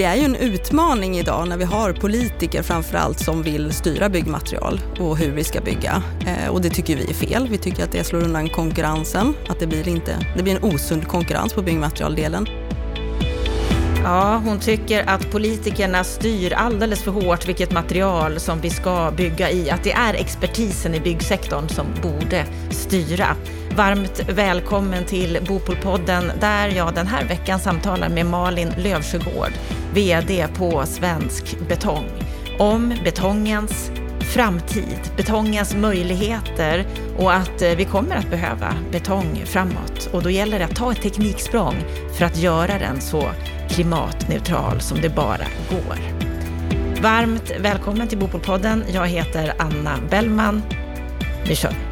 det är ju en utmaning idag när vi har politiker framförallt som vill styra byggmaterial och hur vi ska bygga. Eh, och det tycker vi är fel. Vi tycker att det slår undan konkurrensen, att det blir, inte, det blir en osund konkurrens på byggmaterialdelen. Ja, hon tycker att politikerna styr alldeles för hårt vilket material som vi ska bygga i. Att det är expertisen i byggsektorn som borde styra. Varmt välkommen till Bopolpodden där jag den här veckan samtalar med Malin Lövsjögård, VD på Svensk Betong, om betongens framtid, betongens möjligheter och att eh, vi kommer att behöva betong framåt. Och då gäller det att ta ett tekniksprång för att göra den så klimatneutral som det bara går. Varmt välkommen till Bopolpodden. Jag heter Anna Bellman. Nu kör vi!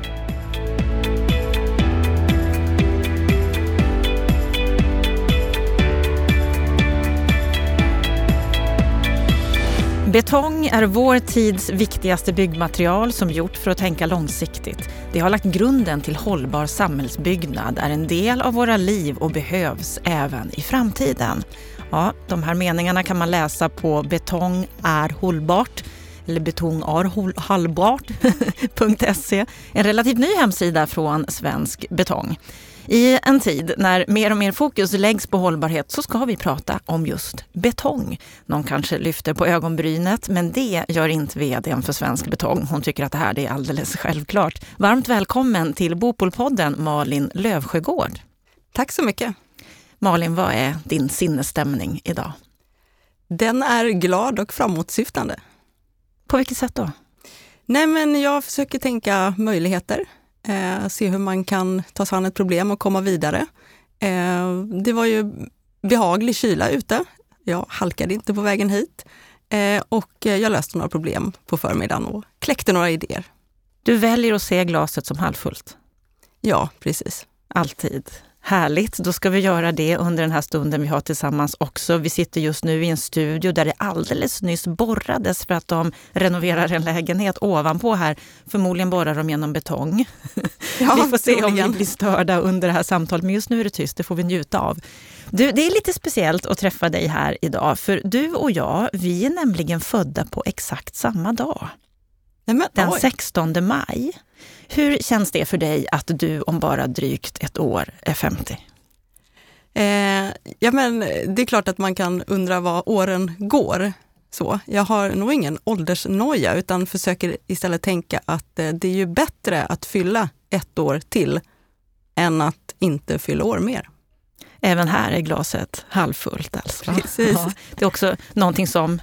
Betong är vår tids viktigaste byggmaterial som gjort för att tänka långsiktigt. Det har lagt grunden till hållbar samhällsbyggnad, är en del av våra liv och behövs även i framtiden. Ja, de här meningarna kan man läsa på Betong är hållbart eller betongarhallbart.se, en relativt ny hemsida från Svensk Betong. I en tid när mer och mer fokus läggs på hållbarhet så ska vi prata om just betong. Någon kanske lyfter på ögonbrynet, men det gör inte vdn för Svensk Betong. Hon tycker att det här är alldeles självklart. Varmt välkommen till Bopolpodden Malin Lövsjögård. Tack så mycket. Malin, vad är din sinnesstämning idag? Den är glad och framåtsyftande. På vilket sätt då? Nej, men jag försöker tänka möjligheter eh, se hur man kan ta sig an ett problem och komma vidare. Eh, det var ju behaglig kyla ute. Jag halkade inte på vägen hit eh, och jag löste några problem på förmiddagen och kläckte några idéer. Du väljer att se glaset som halvfullt? Ja, precis. Alltid. Härligt, då ska vi göra det under den här stunden vi har tillsammans också. Vi sitter just nu i en studio där det alldeles nyss borrades för att de renoverar en lägenhet ovanpå här. Förmodligen borrar de genom betong. Ja, vi får se om vi blir störda under det här samtalet, men just nu är det tyst, det får vi njuta av. Du, det är lite speciellt att träffa dig här idag, för du och jag, vi är nämligen födda på exakt samma dag. Men, den 16 maj. Hur känns det för dig att du om bara drygt ett år är 50? Eh, ja, men det är klart att man kan undra vad åren går. Så, jag har nog ingen åldersnoja utan försöker istället tänka att eh, det är ju bättre att fylla ett år till än att inte fylla år mer. Även här är glaset halvfullt alltså. Precis. Ja, det är också någonting som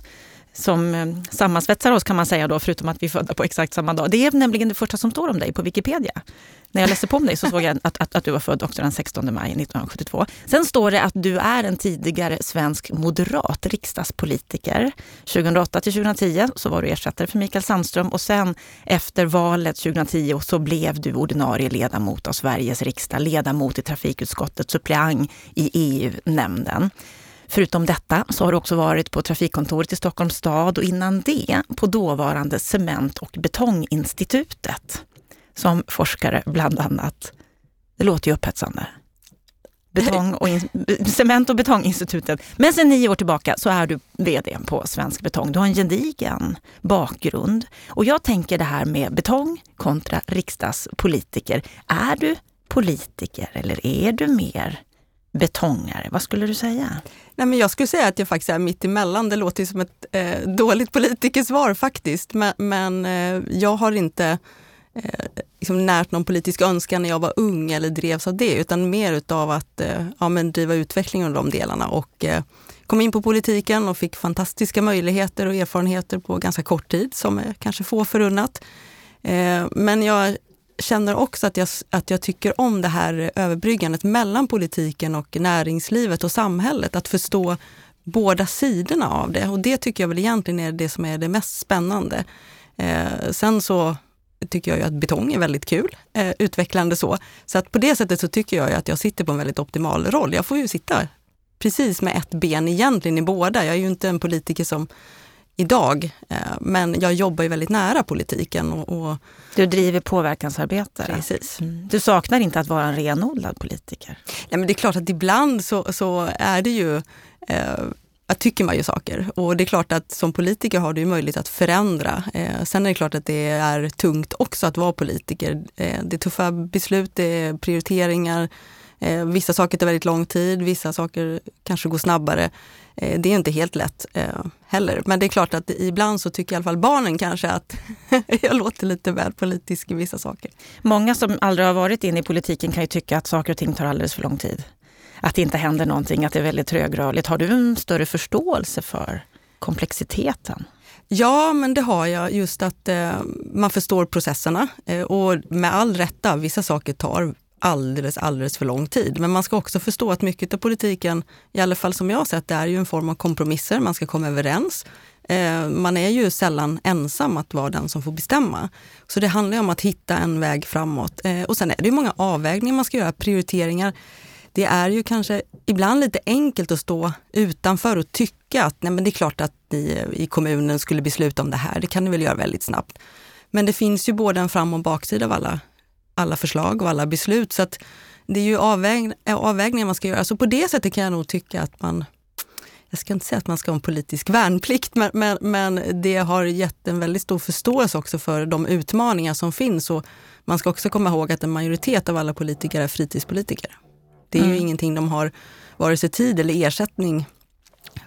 som eh, sammansvetsar oss kan man säga då, förutom att vi är födda på exakt samma dag. Det är nämligen det första som står om dig på Wikipedia. När jag läste på om dig så såg jag att, att, att, du var född också den 16 maj 1972. Sen står det att du är en tidigare svensk moderat riksdagspolitiker. 2008 till 2010 så var du ersättare för Mikael Sandström och sen efter valet 2010 så blev du ordinarie ledamot av Sveriges riksdag, ledamot i trafikutskottet, suppleant i EU-nämnden. Förutom detta så har du också varit på Trafikkontoret i Stockholms stad och innan det på dåvarande Cement och betonginstitutet som forskare bland annat. Det låter ju upphetsande. Betong och Cement och betonginstitutet. Men sedan nio år tillbaka så är du VD på Svensk Betong. Du har en gedigen bakgrund. Och jag tänker det här med betong kontra riksdagspolitiker. Är du politiker eller är du mer betongare? Vad skulle du säga? Nej, men jag skulle säga att jag faktiskt är mitt emellan. Det låter som ett eh, dåligt politikersvar faktiskt. Men, men eh, jag har inte eh, liksom närt någon politisk önskan när jag var ung eller drevs av det, utan mer utav att eh, ja, men driva utvecklingen av de delarna. Och eh, kom in på politiken och fick fantastiska möjligheter och erfarenheter på ganska kort tid, som är kanske få förunnat. Eh, men jag känner också att jag, att jag tycker om det här överbryggandet mellan politiken och näringslivet och samhället. Att förstå båda sidorna av det och det tycker jag väl egentligen är det som är det mest spännande. Eh, sen så tycker jag ju att betong är väldigt kul, eh, utvecklande så. Så att på det sättet så tycker jag att jag sitter på en väldigt optimal roll. Jag får ju sitta precis med ett ben egentligen i båda. Jag är ju inte en politiker som idag. Eh, men jag jobbar ju väldigt nära politiken. Och, och du driver påverkansarbete? Precis. Mm. Du saknar inte att vara en renodlad politiker? Nej, men det är klart att ibland så, så är det ju eh, tycker man ju saker. Och det är klart att som politiker har du möjlighet att förändra. Eh, sen är det klart att det är tungt också att vara politiker. Eh, det är tuffa beslut, det är prioriteringar. Eh, vissa saker tar väldigt lång tid, vissa saker kanske går snabbare. Eh, det är inte helt lätt eh, heller. Men det är klart att ibland så tycker i alla fall barnen kanske att jag låter lite väl politisk i vissa saker. Många som aldrig har varit inne i politiken kan ju tycka att saker och ting tar alldeles för lång tid att det inte händer någonting, att det är väldigt trögrörligt. Har du en större förståelse för komplexiteten? Ja, men det har jag. Just att eh, man förstår processerna eh, och med all rätta, vissa saker tar alldeles, alldeles för lång tid. Men man ska också förstå att mycket av politiken, i alla fall som jag har sett, det är ju en form av kompromisser. Man ska komma överens. Eh, man är ju sällan ensam att vara den som får bestämma. Så det handlar om att hitta en väg framåt. Eh, och sen är det ju många avvägningar man ska göra, prioriteringar det är ju kanske ibland lite enkelt att stå utanför och tycka att nej men det är klart att ni i kommunen skulle besluta om det här, det kan ni väl göra väldigt snabbt. Men det finns ju både en fram och baksida av alla, alla förslag och alla beslut så att det är ju avväg, avvägningar man ska göra. Så på det sättet kan jag nog tycka att man, jag ska inte säga att man ska ha en politisk värnplikt, men, men, men det har gett en väldigt stor förståelse också för de utmaningar som finns och man ska också komma ihåg att en majoritet av alla politiker är fritidspolitiker. Det är mm. ju ingenting de har vare sig tid eller ersättning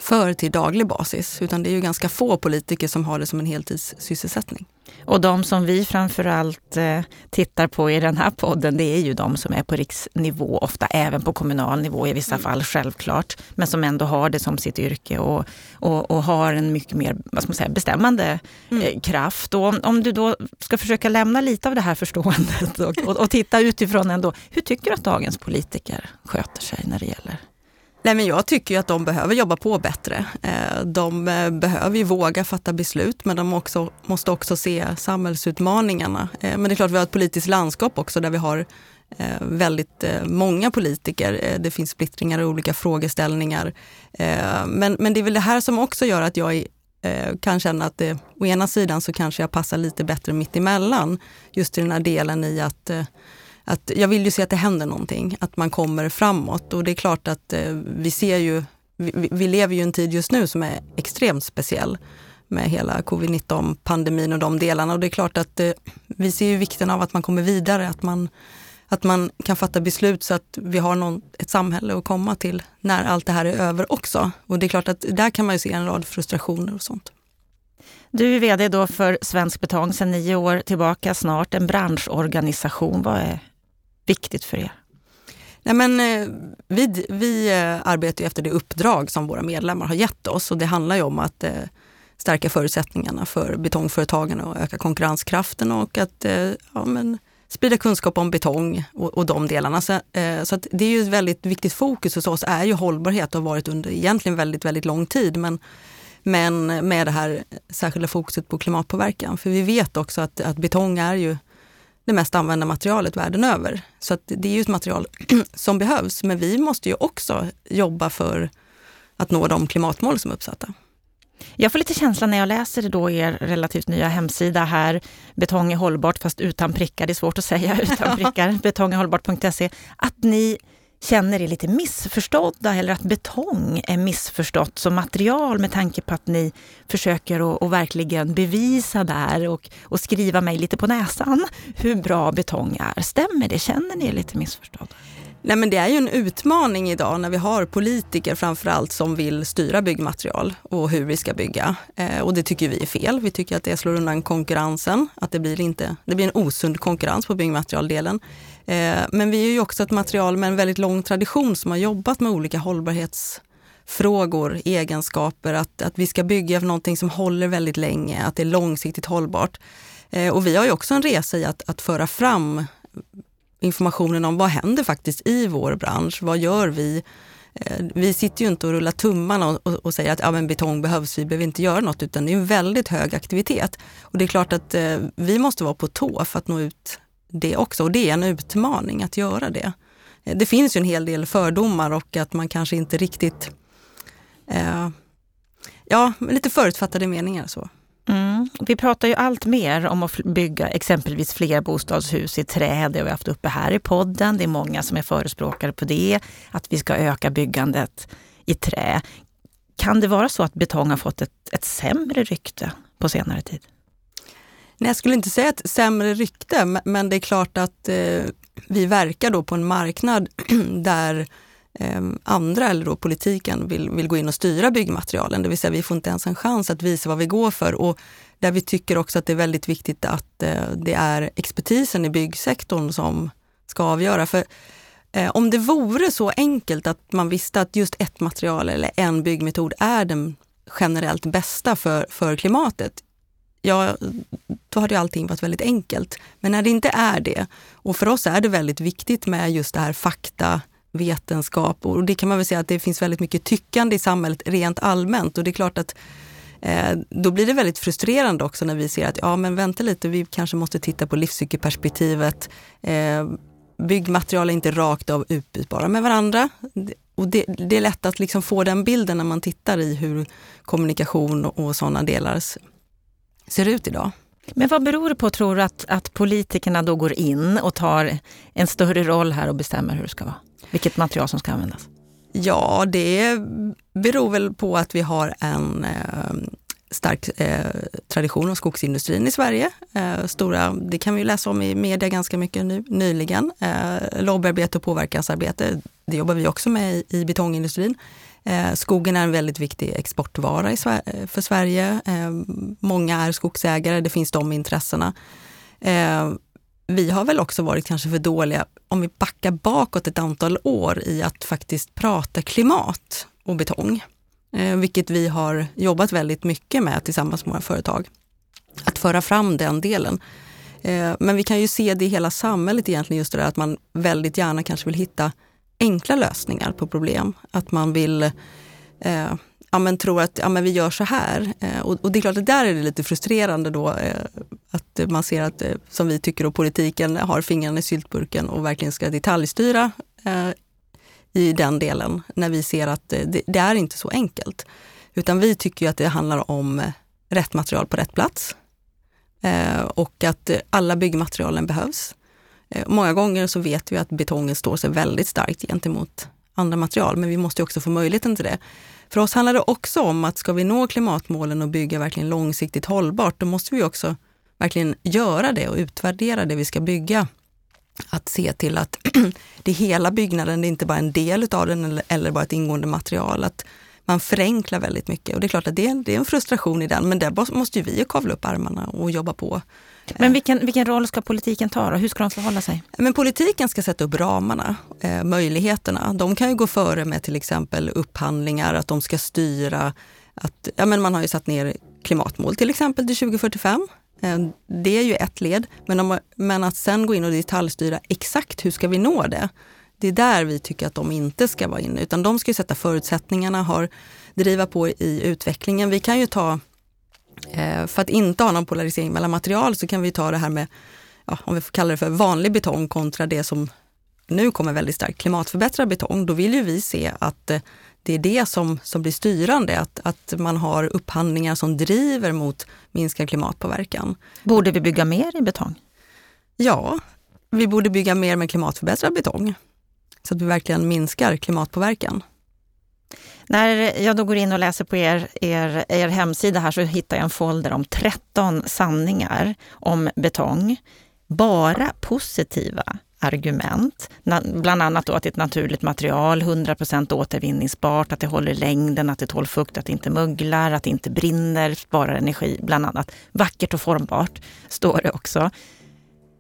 för till daglig basis, utan det är ju ganska få politiker som har det som en heltidssysselsättning. Och de som vi framförallt eh, tittar på i den här podden, det är ju de som är på riksnivå, ofta även på kommunal nivå i vissa mm. fall självklart, men som ändå har det som sitt yrke och, och, och har en mycket mer vad ska man säga, bestämmande mm. eh, kraft. Och om, om, du då ska försöka lämna lite av det här förståendet och, och, och titta utifrån ändå, hur tycker du att dagens politiker sköter sig när det gäller Nej, men jag tycker att de behöver jobba på bättre. Eh, de eh, behöver ju våga fatta beslut, men de också, måste också se samhällsutmaningarna. Eh, men det är klart, vi har ett politiskt landskap också där vi har väldigt många politiker. Det finns splittringar och olika frågeställningar. Men, men det är väl det här som också gör att jag kan känna att det, å ena sidan så kanske jag passar lite bättre mitt emellan. Just i den här delen i att att jag vill ju se att det händer någonting, att man kommer framåt och det är klart att eh, vi ser ju, vi, vi, lever ju i en tid just nu som är extremt speciell med hela covid-19 pandemin och de delarna och det är klart att eh, vi ser ju vikten av att man kommer vidare, att man, att man kan fatta beslut så att vi har någon, ett samhälle att komma till när allt det här är över också. Och det är klart att där kan man ju se en rad frustrationer och sånt. Du är VD då för Svensk Betong sedan nio år tillbaka snart, en branschorganisation. Vad är viktigt för er? Nej, men, eh, vi, vi eh, arbetar efter det uppdrag som våra medlemmar har gett oss och det handlar ju om att eh, stärka förutsättningarna för betongföretagen och öka konkurrenskraften och att ja, men, sprida kunskap om betong och, och de delarna. Så, så det är ju ett väldigt viktigt fokus hos oss är ju hållbarhet och har varit under egentligen väldigt, väldigt lång tid. Men, men med det här särskilda fokuset på klimatpåverkan. För vi vet också att, att betong är ju det mest använda materialet världen över. Så det är ju ett material som behövs, men vi måste ju också jobba för att nå de klimatmål som är uppsatta. Jag får lite känsla när jag läser då er relativt nya hemsida här, betong är hållbart fast utan prickar, det är svårt att säga utan prickar, betongehållbart.se, att ni känner er lite missförstådda eller att betong är missförstått som material med tanke på att ni försöker att, att verkligen bevisa där och, och, skriva mig lite på näsan hur bra betong är. Stämmer det? Känner ni er lite missförstådda? Nej, men det är ju en utmaning idag när vi har politiker framförallt som vill styra byggmaterial och hur vi ska bygga. Eh, och det tycker vi är fel. Vi tycker att det slår undan konkurrensen, att det blir, inte, det blir en osund konkurrens på byggmaterialdelen. Eh, men vi är ju också ett material med en väldigt lång tradition som har jobbat med olika hållbarhetsfrågor, egenskaper, att, att vi ska bygga någonting som håller väldigt länge, att det är långsiktigt hållbart. Eh, och vi har ju också en resa i att, att föra fram informationen om vad händer faktiskt i vår bransch? Vad gör vi? Eh, vi sitter ju inte och rullar tummarna och, och, och, säger att ja, men betong behövs, vi behöver inte göra något, utan det är en väldigt hög aktivitet. Och det är klart att eh, vi måste vara på tå för att nå ut det också. Och det är en utmaning att göra det. Eh, det finns ju en hel del fördomar och att man kanske inte riktigt, eh, ja, lite förutfattade meningar så. Mm. Vi pratar ju allt mer om att bygga exempelvis fler bostadshus i trä. Det har vi haft uppe här i podden. Det är många som är förespråkare på det. Att vi ska öka byggandet i trä. Kan det vara så att betong har fått ett, ett sämre rykte på senare tid? Nej, jag skulle inte säga ett sämre rykte, men det är klart att eh, vi verkar då på en marknad där eh, andra, eller då politiken, vill, vill gå in och styra byggmaterialen. Det vill säga vi får inte ens en chans att visa vad vi går för. Och där vi tycker också att det är väldigt viktigt att eh, det är expertisen i byggsektorn som ska avgöra. För eh, om det vore så enkelt att man visste att just ett material eller en byggmetod är den generellt bästa för, för klimatet, ja, då hade allting varit väldigt enkelt. Men när det inte är det, och för oss är det väldigt viktigt med just det här fakta, vetenskap och det kan man väl säga att det finns väldigt mycket tyckande i samhället rent allmänt och det är klart att eh, då blir det väldigt frustrerande också när vi ser att ja men vänta lite, vi kanske måste titta på livscykelperspektivet. Eh, byggmaterial är inte rakt av utbytbara med varandra. Och det, det, är lätt att liksom få den bilden när man tittar i hur kommunikation och sådana delar ser ut idag. Men vad beror det på, tror du, att, att politikerna då går in och tar en större roll här och bestämmer hur det ska vara? Vilket material som ska användas? Ja, det beror väl på att vi har en eh, stark eh, tradition av skogsindustrin i Sverige. Eh, stora, det kan vi läsa om i media ganska mycket nu, nyligen. Eh, lobbyarbete och påverkansarbete, det jobbar vi också med i, i betongindustrin. Eh, skogen är en väldigt viktig exportvara för Sverige. Eh, många är skogsägare, det finns de intressena. Eh, vi har väl också varit kanske för dåliga, om vi backar bakåt ett antal år, i att faktiskt prata klimat och betong. Eh, vilket vi har jobbat väldigt mycket med tillsammans med våra företag. Att föra fram den delen. Eh, men vi kan ju se det i hela samhället egentligen, just det där att man väldigt gärna kanske vill hitta enkla lösningar på problem. Att man vill eh, ja, men tror att ja, men vi gör så här. Eh, och, och, det är klart att där är det lite frustrerande då eh, att man ser att, eh, som vi tycker, och politiken har fingrarna i syltburken och verkligen ska detaljstyra eh, i den delen, när vi ser att eh, det, det, är inte så enkelt. Utan vi tycker att det handlar om rätt material på rätt plats och att alla byggmaterialen behövs. Många gånger så vet vi att betongen står sig väldigt starkt gentemot andra material, men vi måste också få möjligheten till det. För oss handlar det också om att ska vi nå klimatmålen och bygga verkligen långsiktigt hållbart, då måste vi också verkligen göra det och utvärdera det vi ska bygga. Att se till att det är hela byggnaden, det är inte bara en del av den eller, bara ett ingående material. Att man förenklar väldigt mycket och det är klart att det är, det är en frustration i den, men där måste ju vi kavla upp armarna och jobba på. Men vilken, vilken roll ska politiken ta då? Hur ska de förhålla sig? Men politiken ska sätta upp ramarna, eh, möjligheterna. De kan ju gå före med till exempel upphandlingar, att de ska styra. Att, ja, men man har ju satt ner klimatmål till exempel till 2045. Eh, det är ju ett led, men, om, men att sen gå in och detaljstyra exakt hur ska vi nå det? Det är där vi tycker att de inte ska vara inne, utan de ska sätta förutsättningarna, har, driva på i utvecklingen. Vi kan ju ta för att inte ha någon polarisering mellan material så kan vi ta det här med, ja, om vi får kalla det för vanlig betong kontra det som nu kommer väldigt starkt klimatförbättrad betong. Då vill ju vi se att eh, det är det som, som blir styrande, att, att man har upphandlingar som driver mot minskad klimatpåverkan. Borde vi bygga mer i betong? Ja, vi borde bygga mer med klimatförbättrad betong. Så att vi verkligen minskar klimatpåverkan. När jag då går in och läser på er, er, er hemsida här så hittar jag en folder om 13 sanningar om betong. Bara positiva argument. Bland annat då att det är ett naturligt material, 100% återvinningsbart, att det håller längden, att det tål fukt, att det inte möglar, att det inte brinner, sparar energi, bland annat. Vackert och formbart, står det också.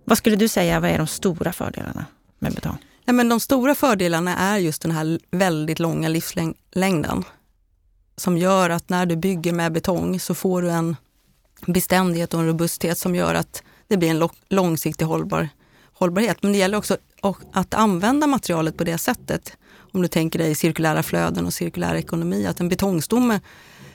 Vad skulle du säga, vad är de stora fördelarna med betong? Nej, men de stora fördelarna är just den här väldigt långa livslängden som gör att när du bygger med betong så får du en beständighet och en robusthet som gör att det blir en långsiktig hållbar, hållbarhet. Men det gäller också att använda materialet på det sättet. Om du tänker dig cirkulära flöden och cirkulär ekonomi, att en betongstomme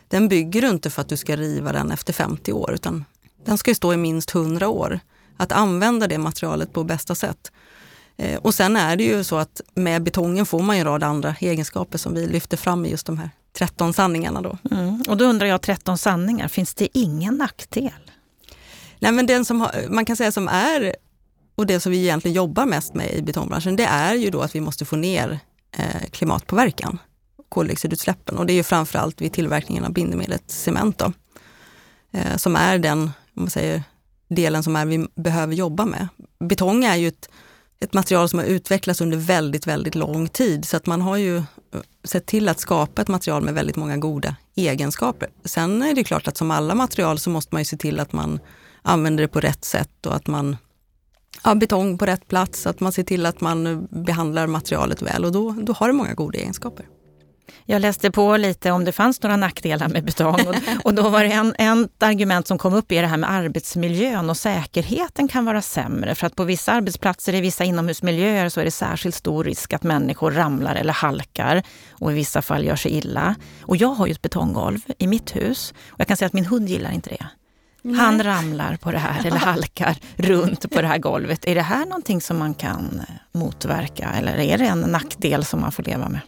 den bygger du inte för att du ska riva den efter 50 år, utan den ska stå i minst 100 år. Att använda det materialet på bästa sätt. Eh, och sen är det ju så att med betongen får man en rad andra egenskaper som vi lyfter fram i just de här 13 sanningarna. Då. Mm. Och då undrar jag, 13 sanningar, finns det ingen nackdel? Nej men den som har, man kan säga som är, och det som vi egentligen jobbar mest med i betongbranschen, det är ju då att vi måste få ner eh, klimatpåverkan. koldioxidutsläppen. Och det är ju framförallt vid tillverkningen av bindemedlet cement då, eh, som är den om man säger, delen som är, vi behöver jobba med. Betong är ju ett, ett material som har utvecklats under väldigt, väldigt lång tid så att man har ju eh, sett till att skapa ett material med väldigt många goda egenskaper. Sen är det klart att som alla material så måste man ju se till att man använder det på rätt sätt och att man har betong på rätt plats, att man ser till att man eh, behandlar materialet väl och då, då har det många goda egenskaper. Jag läste på lite om det fanns några nackdelar med betong och, och då var det en, en argument som kom upp i det här med arbetsmiljön och säkerheten kan vara sämre för att på vissa arbetsplatser i vissa inomhusmiljöer så är det särskilt stor risk att människor ramlar eller halkar och i vissa fall gör sig illa. Och jag har ju ett betonggolv i mitt hus och jag kan säga att min hund gillar inte det. Nej. Han ramlar på det här eller halkar runt på det här golvet. Är det här någonting som man kan motverka eller är det en nackdel som man får leva med?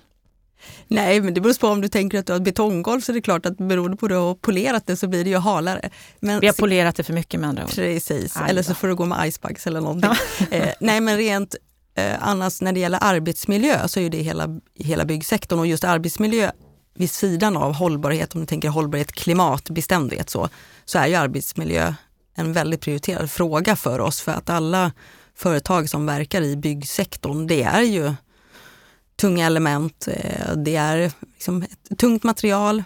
Nej, men det beror på om du tänker att du har ett betonggolv så är det klart att beroende på hur du har polerat det så blir det ju halare. Men, Vi har polerat det för mycket med andra ord. Precis, eller så får du gå med icebugs eller någonting. Eh, nej men rent eh, annars när det gäller arbetsmiljö så är det hela, hela byggsektorn och just arbetsmiljö vid sidan av hållbarhet, om du tänker hållbarhet, klimatbeständighet så, så är ju arbetsmiljö en väldigt prioriterad fråga för oss för att alla företag som verkar i byggsektorn, det är ju tunga element. Eh, det är liksom ett tungt material.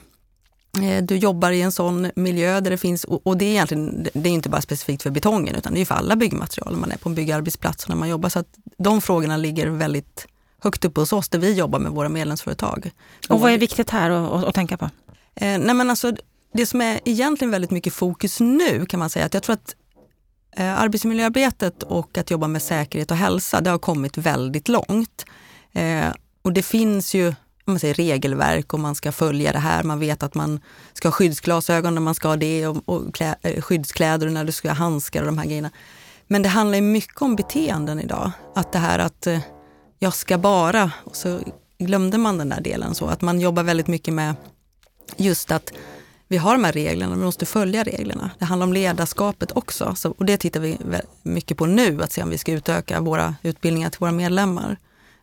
Eh, du jobbar i en sån miljö där det finns, och det är egentligen det är inte bara specifikt för betongen utan det är för alla byggmaterial. Man är på en byggarbetsplats och när man jobbar. Så att de frågorna ligger väldigt högt upp hos oss där vi jobbar med våra medlemsföretag. Och vad är viktigt här att, tänka på? Eh, nej men alltså, det som är egentligen väldigt mycket fokus nu kan man säga att jag tror att arbetsmiljöarbetet och att jobba med säkerhet och hälsa, det har kommit väldigt långt. Eh, och det finns ju man säger, regelverk och man ska följa det här. Man vet att man ska ha skyddsglasögon när man ska ha det och, och klä, eh, skyddskläder när du ska ha handskar och de här grejerna. Men det handlar mycket om beteenden idag. Att det här att eh, jag ska bara, och så glömde man den där delen så. Att man jobbar väldigt mycket med just att vi har de här reglerna, vi måste följa reglerna. Det handlar om ledarskapet också så, och det tittar vi mycket på nu, att se om vi ska utöka våra utbildningar till våra medlemmar.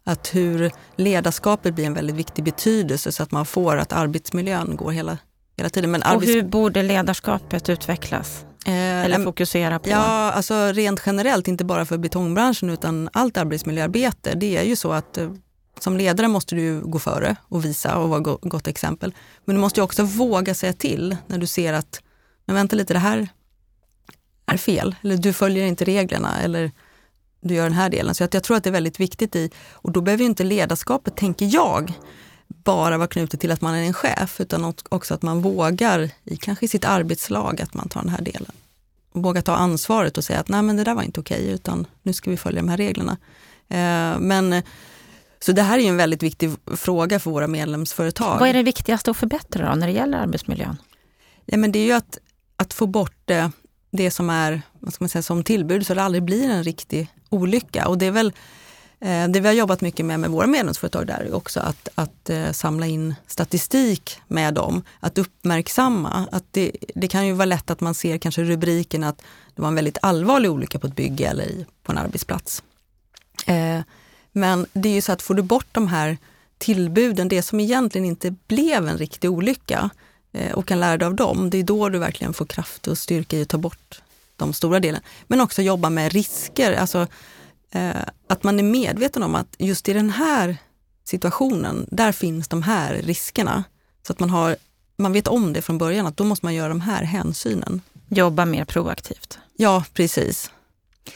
Att hur ledarskapet blir en väldigt viktig betydelse så att man får att arbetsmiljön går hela, hela tiden. Men arbets... Och hur borde ledarskapet utvecklas? Eh, Eller fokusera på? Ja, alltså rent generellt, inte bara för betongbranschen utan allt arbetsmiljöarbete. Det är ju så att eh, som ledare måste du gå före och visa och vara go gott exempel. Men du måste också våga säga till när du ser att, men vänta lite, det här är fel. Eller du följer inte reglerna. Eller du gör den här delen. Så att jag tror att det är väldigt viktigt i, och då behöver ju inte ledarskapet, tänker jag, bara vara knutet till att man är en chef, utan också att man vågar, i kanske i sitt arbetslag, att man tar den här delen. Och våga ta ansvaret och säga att nej men det där var inte okej, utan nu ska vi följa de här reglerna. Eh, men så det här är en väldigt viktig fråga för våra medlemsföretag. Vad är det viktigaste att förbättra då, när det gäller arbetsmiljön? Ja, men det är ju att, att få bort det, det som är vad ska man säga, som tillbud så det aldrig blir en riktig olycka. Och det är väl eh, det vi har jobbat mycket med med våra medlemsföretag där är också att, att eh, samla in statistik med dem. Att uppmärksamma att det, det kan ju vara lätt att man ser kanske rubriken att det var en väldigt allvarlig olycka på ett bygge eller på en arbetsplats. Eh, men det är ju så att får du bort de här tillbuden, det som egentligen inte blev en riktig olycka och kan lära dig av dem, det är då du verkligen får kraft och styrka i att ta bort de stora delen. Men också jobba med risker, alltså eh, att man är medveten om att just i den här situationen, där finns de här riskerna. Så att man, har, man vet om det från början, att då måste man göra de här hänsynen. Jobba mer proaktivt. Ja, precis.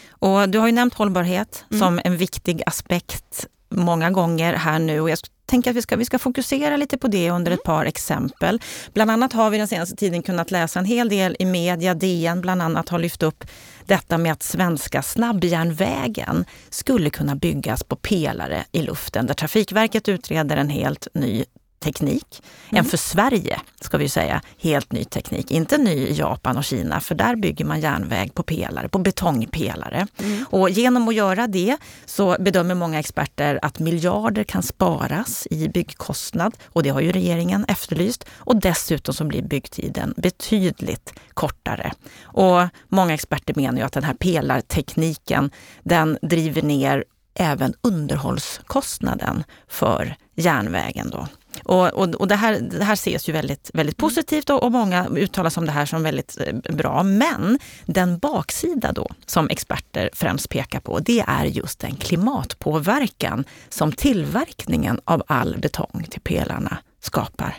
Och du har ju nämnt hållbarhet mm. som en viktig aspekt många gånger här nu och jag tänker att vi ska, vi ska fokusera lite på det under ett par exempel. Bland annat har vi den senaste tiden kunnat läsa en hel del i media. DN bland annat har lyft upp detta med att svenska snabbjärnvägen skulle kunna byggas på pelare i luften där Trafikverket utreder en helt ny teknik. Mm. En för Sverige, ska vi säga, helt ny teknik. Inte ny i Japan och Kina, för där bygger man järnväg på pelare, på betongpelare. Mm. Och genom att göra det så bedömer många experter att miljarder kan sparas i byggkostnad och det har ju regeringen efterlyst. Och dessutom så blir byggtiden betydligt kortare. Och många experter menar ju att den här pelartekniken, den driver ner även underhållskostnaden för järnvägen. Då. Och, och, och det, här, det här ses ju väldigt, väldigt Mm. positivt och, och många uttalar om det här som väldigt eh, bra. Men den baksida då som experter främst pekar på, det är just den klimatpåverkan som tillverkningen av all betong till pelarna skapar.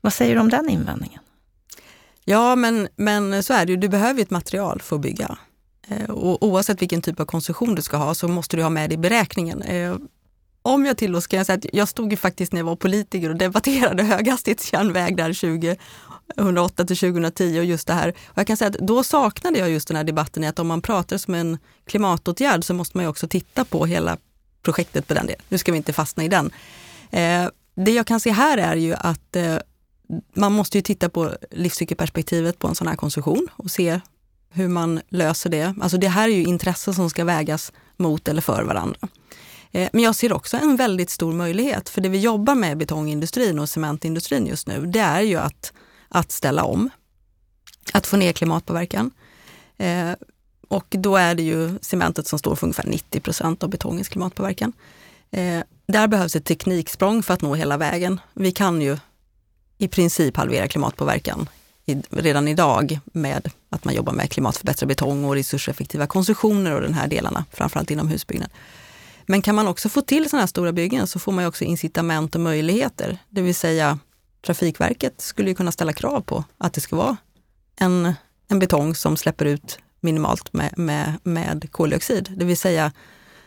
Vad säger du om den invändningen? Ja, men, men så är det ju. Du behöver ett material för att bygga. Eh, och oavsett vilken typ av konstruktion du ska ha så måste du ha med det i beräkningen. Om jag tillåts kan jag säga att jag stod ju faktiskt när jag var politiker och debatterade höghastighetsjärnväg där 2008 till 2010 och just det här. Och jag kan säga att då saknade jag just den här debatten i att om man pratar som en klimatåtgärd så måste man ju också titta på hela projektet på den delen. Nu ska vi inte fastna i den. Eh, det jag kan se här är ju att eh, man måste ju titta på livscykelperspektivet på en sån här konsumtion och se hur man löser det. Alltså det här är ju intressen som ska vägas mot eller för varandra. Eh, men jag ser också en väldigt stor möjlighet, för det vi jobbar med i betongindustrin och cementindustrin just nu, det är ju att, att ställa om, att få ner klimatpåverkan. Eh, och då är det ju cementet som står för ungefär 90 procent av betongens klimatpåverkan. Eh, där behövs ett tekniksprång för att nå hela vägen. Vi kan ju i princip halvera klimatpåverkan i, redan idag med att man jobbar med klimatförbättrad betong och resurseffektiva konstruktioner och de här delarna, framförallt inom husbyggnad. Men kan man också få till sådana här stora byggen så får man ju också incitament och möjligheter. Det vill säga Trafikverket skulle ju kunna ställa krav på att det ska vara en, en betong som släpper ut minimalt med, med, med koldioxid. Det vill säga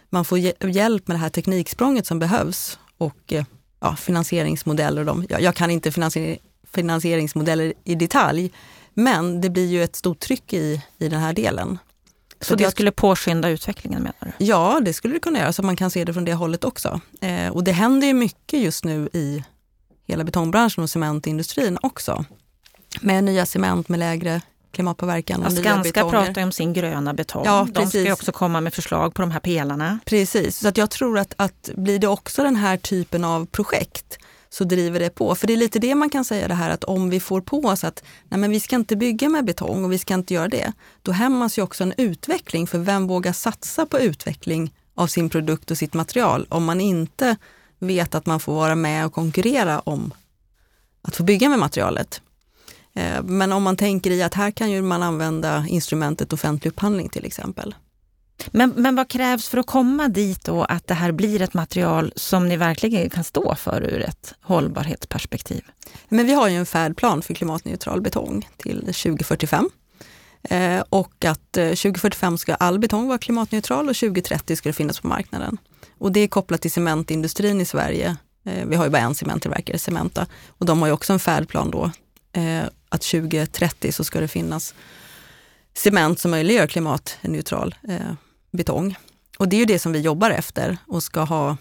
man får hjälp med det här tekniksprånget som behövs och eh, ja, finansieringsmodeller. Och de, jag, jag kan inte finansier, finansieringsmodeller i detalj, men det blir ju ett stort tryck i, i den här delen. Så det skulle påskynda utvecklingen menar du? Ja, det skulle det kunna göra, så man kan se det från det hållet också. Eh, och det händer ju mycket just nu i hela betongbranschen och cementindustrin också. Med nya cement med lägre klimatpåverkan och Skanska pratar ju om sin gröna betong. Ja, De ska ju också komma med förslag på de här pelarna. Precis, så att jag tror att, att blir det också den här typen av projekt så driver det på. För det är lite det man kan säga det här att om vi får på oss att nej men vi ska inte bygga med betong och vi ska inte göra det, då hämmas ju också en utveckling. För vem vågar satsa på utveckling av sin produkt och sitt material om man inte vet att man får vara med och konkurrera om att få bygga med materialet. Eh, men om man tänker i att här kan ju man använda instrumentet offentlig upphandling till exempel. Men, men vad krävs för att komma dit då att det här blir ett material som ni verkligen kan stå för ur ett hållbarhetsperspektiv? Men vi har ju en färdplan för klimatneutral betong till 2045. Eh, och att eh, 2045 ska all betong vara klimatneutral och 2030 ska det finnas på marknaden. Och det är kopplat till cementindustrin i Sverige. Eh, vi har ju bara en cementtillverkare, Cementa, och de har ju också en färdplan då eh, att 2030 så ska det finnas cement som möjliggör klimatneutral eh, betong. Och det är ju det som vi jobbar efter och ska ha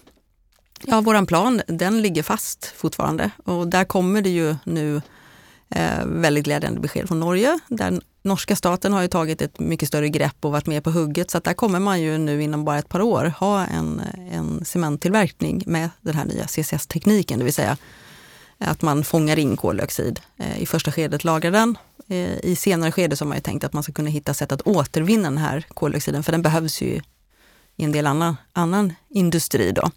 Ja, våran plan den ligger fast fortfarande och där kommer det ju nu eh, väldigt glädjande besked från Norge. Där norska staten har ju tagit ett mycket större grepp och varit med på hugget så att där kommer man ju nu inom bara ett par år ha en, en cementtillverkning med den här nya CCS-tekniken, det vill säga att man fångar in koldioxid. Eh, I första skedet lagrar den. Eh, I senare skede så har man ju tänkt att man ska kunna hitta sätt att återvinna den här koldioxiden för den behövs ju i en del annan, annan industri. Då.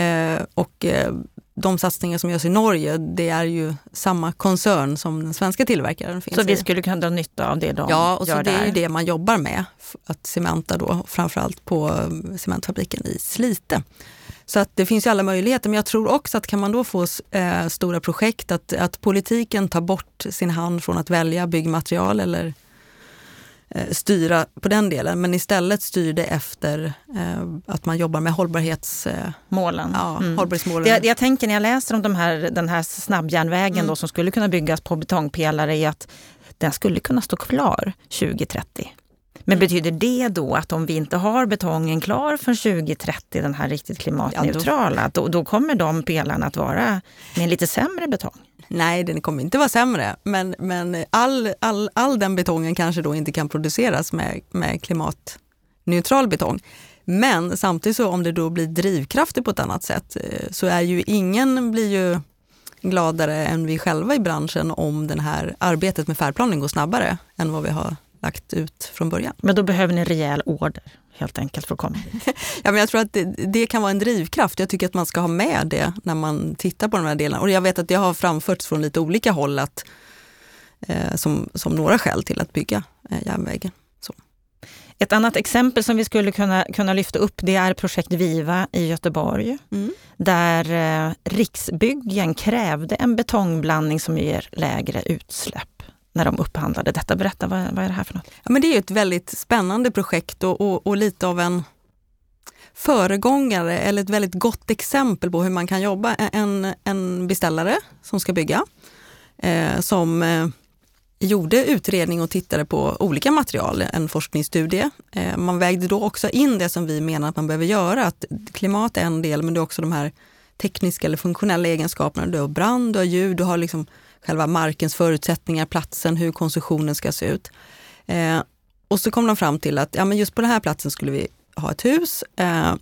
Eh, och eh, de satsningar som görs i Norge, det är ju samma koncern som den svenska tillverkaren finns Så vi skulle kunna dra nytta av det de Ja, och så gör det är där. ju det man jobbar med, att cementa då, framförallt på cementfabriken i Slite. Så att det finns ju alla möjligheter, men jag tror också att kan man då få eh, stora projekt, att, att politiken tar bort sin hand från att välja byggmaterial eller eh, styra på den delen, men istället styr det efter eh, att man jobbar med hållbarhets, eh, ja, Mm. hållbarhetsmålen. Det, det jag tänker när jag läser om de här, den här snabbjärnvägen Mm. då, som skulle kunna byggas på betongpelare är att den skulle kunna stå klar 2030. Men Mm. betyder det då att om vi inte har betongen klar för 2030, den här riktigt klimatneutrala, då, då kommer de pelarna att vara med lite sämre betong? Nej, den kommer inte vara sämre, men, men all, all, all den betongen kanske då inte kan produceras med, med klimatneutral betong. Men samtidigt så om det då blir drivkrafter på ett annat sätt eh, så är ju ingen blir ju gladare än vi själva i branschen om det här arbetet med färdplanen går snabbare än vad vi har lagt ut från början. Men då behöver ni rejäl order helt enkelt för att komma dit? ja, men jag tror att det, det, kan vara en drivkraft. Jag tycker att man ska ha med det när man tittar på de här delarna. Och jag vet att det har framförts från lite olika håll att, eh, som, som några skäl till att bygga eh, järnvägen. Så. Ett annat exempel som vi skulle kunna, kunna lyfta upp det är projekt Viva i Göteborg. Mm. Där eh, Riksbyggen krävde en betongblandning som ger lägre utsläpp när de upphandlade detta. Berätta, vad, vad är det här för något? Ja, men det är ett väldigt spännande projekt och, och, och, lite av en föregångare eller ett väldigt gott exempel på hur man kan jobba. En, en beställare som ska bygga, eh, som eh, gjorde utredning och tittade på olika material, en forskningsstudie. Eh, man vägde då också in det som vi menar att man behöver göra, att klimat är en del men det är också de här tekniska eller funktionella egenskaperna. Du har brand, du har ljud, du har liksom själva markens förutsättningar, platsen, hur konstruktionen ska se ut. Eh, och så kom de fram till att ja, men just på den här platsen skulle vi ha ett hus eh,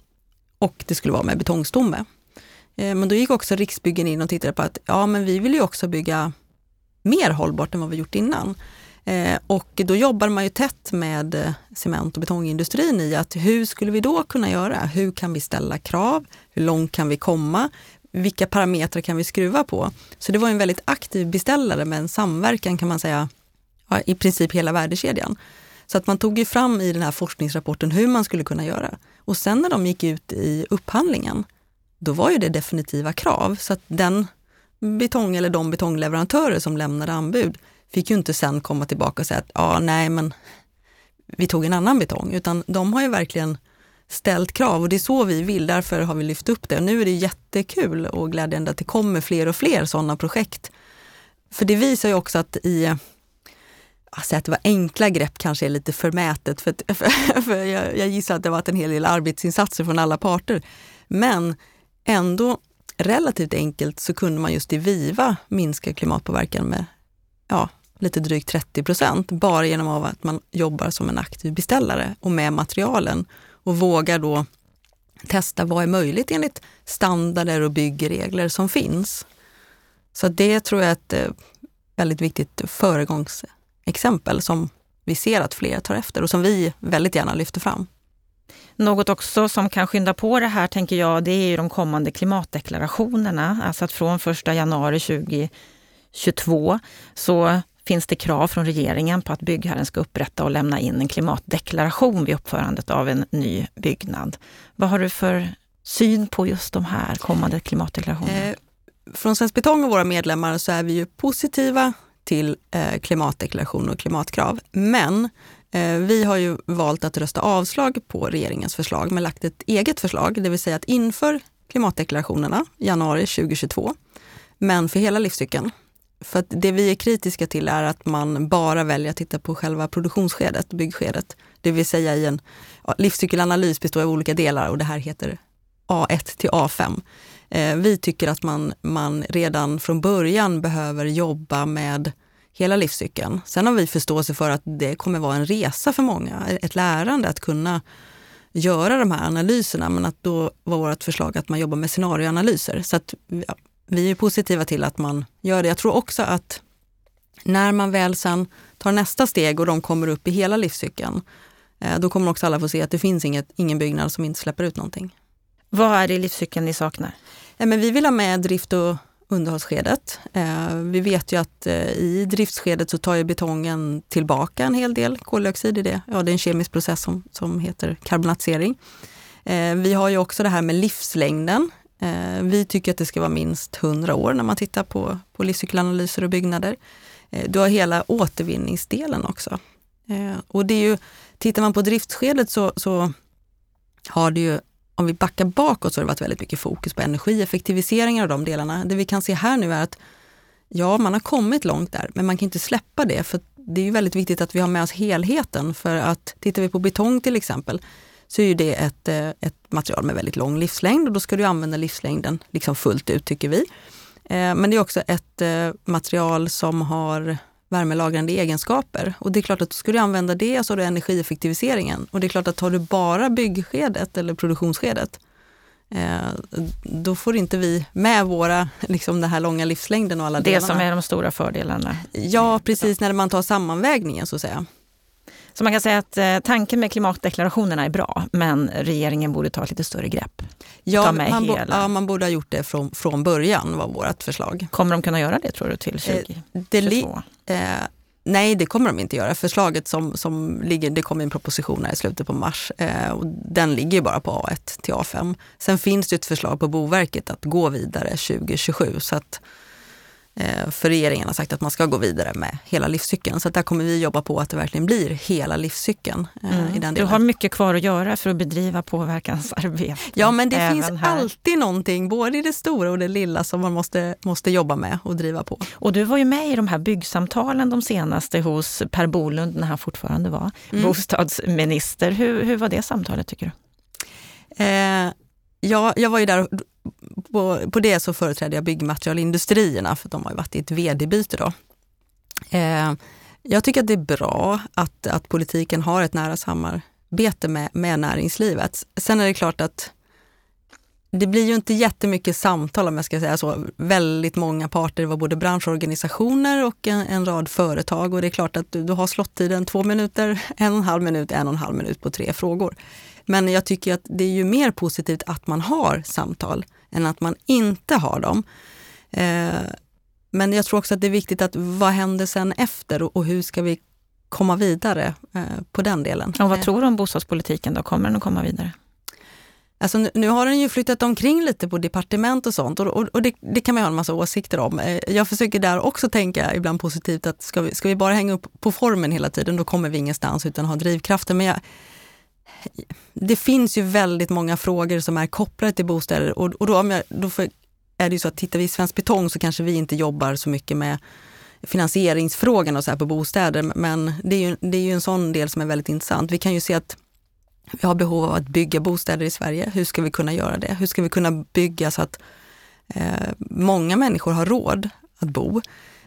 och det skulle vara med betongstomme. Eh, men då gick också Riksbyggen in och tittade på att ja, men vi vill ju också bygga mer hållbart än vad vi gjort innan. Eh, och då jobbar man ju tätt med eh, cement och betongindustrin i att hur skulle vi då kunna göra? Hur kan vi ställa krav? Hur långt kan vi komma? Vilka parametrar kan vi skruva på? Så det var en väldigt aktiv beställare med en samverkan kan man säga, ja, i princip hela värdekedjan. Så att man tog ju fram i den här forskningsrapporten hur man skulle kunna göra. Och sen när de gick ut i upphandlingen, då var ju det definitiva krav. Så att den betong eller de betongleverantörer som lämnade anbud fick ju inte sen komma tillbaka och säga att ja, nej, men vi tog en annan betong, utan de har ju verkligen ställt krav och det är så vi vill, därför har vi lyft upp det. Och nu är det jättekul och glädjande att det kommer fler och fler sådana projekt. För det visar ju också att i Alltså att det var enkla grepp kanske är lite förmätet, för, för, för jag, jag gissar att det har varit en hel del arbetsinsatser från alla parter. Men ändå relativt enkelt så kunde man just i Viva minska klimatpåverkan med ja, lite drygt 30 procent, bara genom av att man jobbar som en aktiv beställare och med materialen och vågar då testa vad är möjligt enligt standarder och byggregler som finns. Så det tror jag är ett eh, väldigt viktigt föregångsexempel som vi ser att fler tar efter och som vi väldigt gärna lyfter fram. Något också som kan skynda på det här, tänker jag, det är ju de kommande klimatdeklarationerna. Alltså att från 1 januari 2022 så finns det krav från regeringen på att byggherren ska upprätta och lämna in en klimatdeklaration vid uppförandet av en ny byggnad. Vad har du för syn på just de här kommande klimatdeklarationerna? Eh, från Svensk Betong och våra medlemmar så är vi ju positiva till eh, klimatdeklaration och klimatkrav. Men eh, vi har ju valt att rösta avslag på regeringens förslag men lagt ett eget förslag, det vill säga att inför klimatdeklarationerna januari 2022, men för hela livscykeln. För att det vi är kritiska till är att man bara väljer att titta på själva produktionsskedet, byggskedet. Det vill säga i en ja, livscykelanalys består av olika delar och det här heter A1 till A5. Eh, vi tycker att man, man redan från början behöver jobba med hela livscykeln. Sen har vi förståelse för att det kommer vara en resa för många, ett lärande att kunna göra de här analyserna, men att då var vårt förslag att man jobbar med scenarioanalyser. Så att ja, vi är positiva till att man gör det. Jag tror också att när man väl sen tar nästa steg och de kommer upp i hela livscykeln, eh, då kommer också alla få se att det finns inget, ingen byggnad som inte släpper ut någonting. Vad är det i livscykeln ni saknar? men vi vill ha med drift och underhållsskedet. Eh, vi vet ju att eh, i driftsskedet så tar ju betongen tillbaka en hel del koldioxid i det. Ja, det är en kemisk process som, som heter karbonatisering. Vi har ju också det här med livslängden. Eh, vi tycker att det ska vara minst 100 år när man tittar på, på livscykelanalyser och byggnader. Eh, du har hela återvinningsdelen också. Eh, och det är ju, tittar man på driftskedet så, så har det ju, om vi backar bakåt, så har det varit väldigt mycket fokus på energieffektiviseringar och de delarna. Det vi kan se här nu är att ja, man har kommit långt där, men man kan inte släppa det. För det är ju väldigt viktigt att vi har med oss helheten. För att tittar vi på betong till exempel, så är det ett, eh, ett material med väldigt lång livslängd och då ska du använda livslängden liksom fullt ut tycker vi. Eh, men det är också ett eh, material som har värmelagrande egenskaper och det är klart att då ska du använda det så har du energieffektiviseringen. Och det är klart att tar du bara byggskedet eller produktionsskedet då får inte vi med våra, liksom den här långa livslängden och alla det delarna. Det som är de stora fördelarna. Ja, precis när man tar sammanvägningen så att säga. Så man kan säga att eh, tanken med klimatdeklarationerna är bra, men regeringen borde ta ett lite större grepp. Ja, man, bo, ja man, borde ha gjort det från, från början, var vårt förslag. Kommer de kunna göra det tror du till 2022? Eh, eh, nej, det kommer de inte göra. Förslaget som, som ligger, det kommer en proposition här i slutet på mars. Eh, och den ligger bara på A1 till A5. Sen finns det ett förslag på Boverket att gå vidare 2027. Så att för regeringen har sagt att man ska gå vidare med hela livscykeln. Så där kommer vi jobba på att det verkligen blir hela livscykeln. Eh, mm. i den Du har mycket kvar att göra för att bedriva påverkansarbete. Ja, men det finns här. alltid någonting, både i det stora och det lilla, som man måste, måste jobba med och driva på. Och du var ju med i de här byggsamtalen de senaste hos Per Bolund, när han fortfarande var mm. bostadsminister. Hur, hur var det samtalet tycker du? Eh, ja, jag var ju där på, på det så företrädde jag byggmaterialindustrierna för de har ju varit i ett vd-byte då. Eh, jag tycker att det är bra att, att politiken har ett nära samarbete med, med näringslivet. Sen är det klart att det blir ju inte jättemycket samtal om jag ska säga så. Väldigt många parter, det var både branschorganisationer och en, en rad företag och det är klart att du, du har slottiden två minuter, en och en halv minut, en och en halv minut på tre frågor. Men jag tycker att det är ju mer positivt att man har samtal än att man inte har dem. Eh, men jag tror också att det är viktigt att vad händer sen efter och, hur ska vi komma vidare eh, på den delen. Och vad tror du om bostadspolitiken då? Kommer den att komma vidare? Alltså nu, nu, har den ju flyttat omkring lite på departement och sånt och, och, och det, det, kan man ha en massa åsikter om. Eh, jag försöker där också tänka ibland positivt att ska vi, ska vi bara hänga upp på formen hela tiden, då kommer vi ingenstans utan ha drivkraften. Men jag, det finns ju väldigt många frågor som är kopplade till bostäder och, och då, om jag, då får, är det ju så att tittar vi i Svensk Betong så kanske vi inte jobbar så mycket med finansieringsfrågan och så här på bostäder, men det är, ju, det är ju en sån del som är väldigt intressant. Vi kan ju se att vi har behov av att bygga bostäder i Sverige. Hur ska vi kunna göra det? Hur ska vi kunna bygga så att eh, många människor har råd att bo?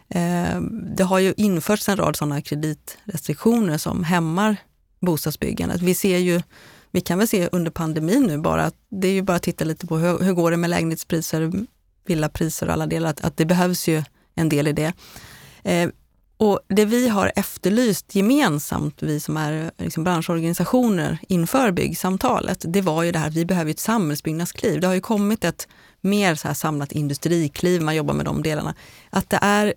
Eh, det har ju införts en rad sådana kreditrestriktioner som hämmar bostadsbyggandet. Vi ser ju, vi kan väl se under pandemin nu bara, att det är ju bara att titta lite på hur, hur går det med lägenhetspriser, villapriser och alla delar, att, att det behövs ju en del i det. Eh, och det vi har efterlyst gemensamt, vi som är liksom branschorganisationer inför byggsamtalet, det var ju det här att vi behöver ett samhällsbyggnadskliv. Det har ju kommit ett mer så här samlat industrikliv, man jobbar med de delarna. Att det är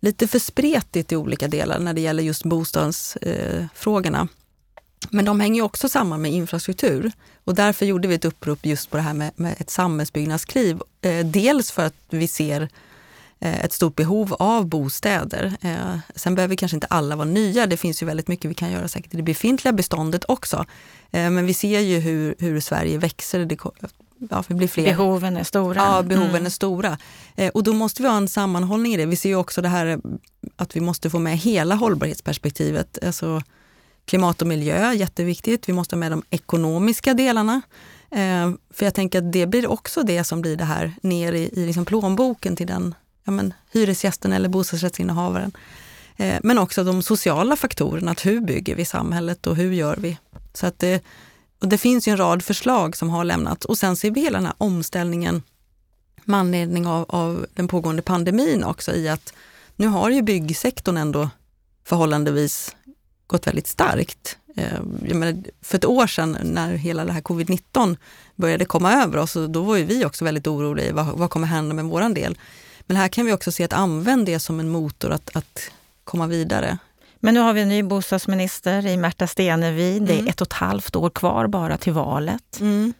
lite för spretigt i olika delar när det gäller just bostadsfrågorna. Eh, men de hänger också samman med infrastruktur och därför gjorde vi ett upprop just på det här med, med ett samhällsbyggnadskliv. Eh, dels för att vi ser eh, ett stort behov av bostäder. Eh, sen behöver kanske inte alla vara nya. Det finns ju väldigt mycket vi kan göra säkert i det befintliga beståndet också. Eh, men vi ser ju hur, hur Sverige växer. Det, ja, vi blir fler. Behoven är stora. Ja, behoven mm. är stora. Eh, och då måste vi ha en sammanhållning i det. Vi ser ju också det här att vi måste få med hela hållbarhetsperspektivet. Alltså, Klimat och miljö, jätteviktigt. Vi måste ha med de ekonomiska delarna. Eh, för jag tänker att det blir också det som blir det här ner i, i liksom plånboken till den ja, men, hyresgästen eller bostadsrättsinnehavaren. Eh, men också de sociala faktorerna, att hur bygger vi samhället och hur gör vi? Så att det, och det finns ju en rad förslag som har lämnats och sen ser vi hela den här omställningen med anledning av, av den pågående pandemin också i att nu har ju byggsektorn ändå förhållandevis gått väldigt starkt. Eh, menar, för ett år sedan när hela det här covid-19 började komma över oss, då var ju vi också väldigt oroliga. Vad, vad kommer hända med våran del? Men här kan vi också se att använd det som en motor att, att komma vidare. Men nu har vi en ny bostadsminister i Märta Stenevi. Mm. Det är mm. ett och ett halvt år kvar bara till valet. Mm.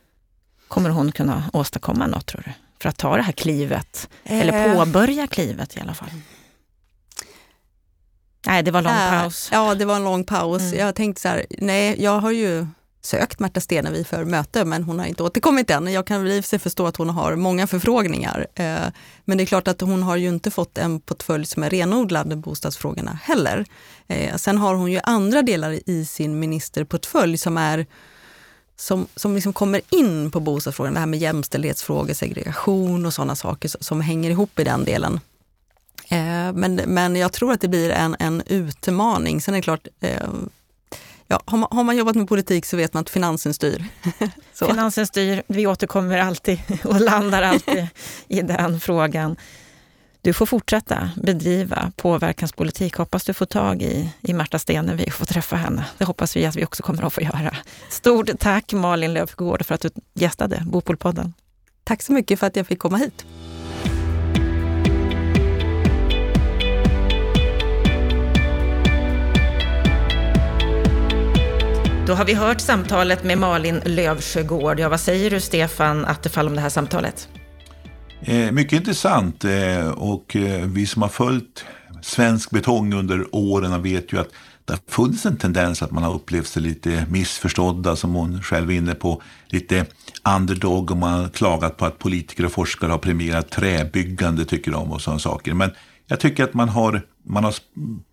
Kommer hon kunna åstadkomma något tror du? För att ta det här klivet, eh. eller påbörja klivet i alla fall. Nej, det var lång äh, paus. Ja, det var en lång paus. Mm. Jag tänkte så här, nej, jag har ju sökt Märta Stenevi för möte men hon har inte återkommit än. Jag kan väl i sig förstå att hon har många förfrågningar. Eh, men det är klart att hon har ju inte fått en portfölj som är renodlad bostadsfrågorna heller. Eh, sen har hon ju andra delar i sin ministerportfölj som är som, som liksom kommer in på bostadsfrågan, det här med jämställdhetsfrågor, segregation och sådana saker som hänger ihop i den delen. Eh, men, men jag tror att det blir en, en utmaning. Sen är det klart, eh, ja, har, man, har man jobbat med politik så vet man att finansen styr. finansen styr, vi återkommer alltid och landar alltid i den frågan. Du får fortsätta bedriva påverkanspolitik. Hoppas du får tag i, i Märta Stenevi och får träffa henne. Det hoppas vi att vi också kommer att få göra. Stort tack Malin Löfgård för att du gästade Bopolpodden. Tack så mycket för att jag fick komma hit. Då har vi hört samtalet med Malin Lövsjögård. Ja, vad säger du Stefan Attefall om det här samtalet? Eh, mycket intressant eh, och eh, vi som har följt svensk betong under åren vet ju att det har funnits en tendens att man har upplevt sig lite missförstådda, som hon själv är inne på. Lite underdog och man har klagat på att politiker och forskare har premierat träbyggande, tycker de, och sådana saker. Men jag tycker att man har, man har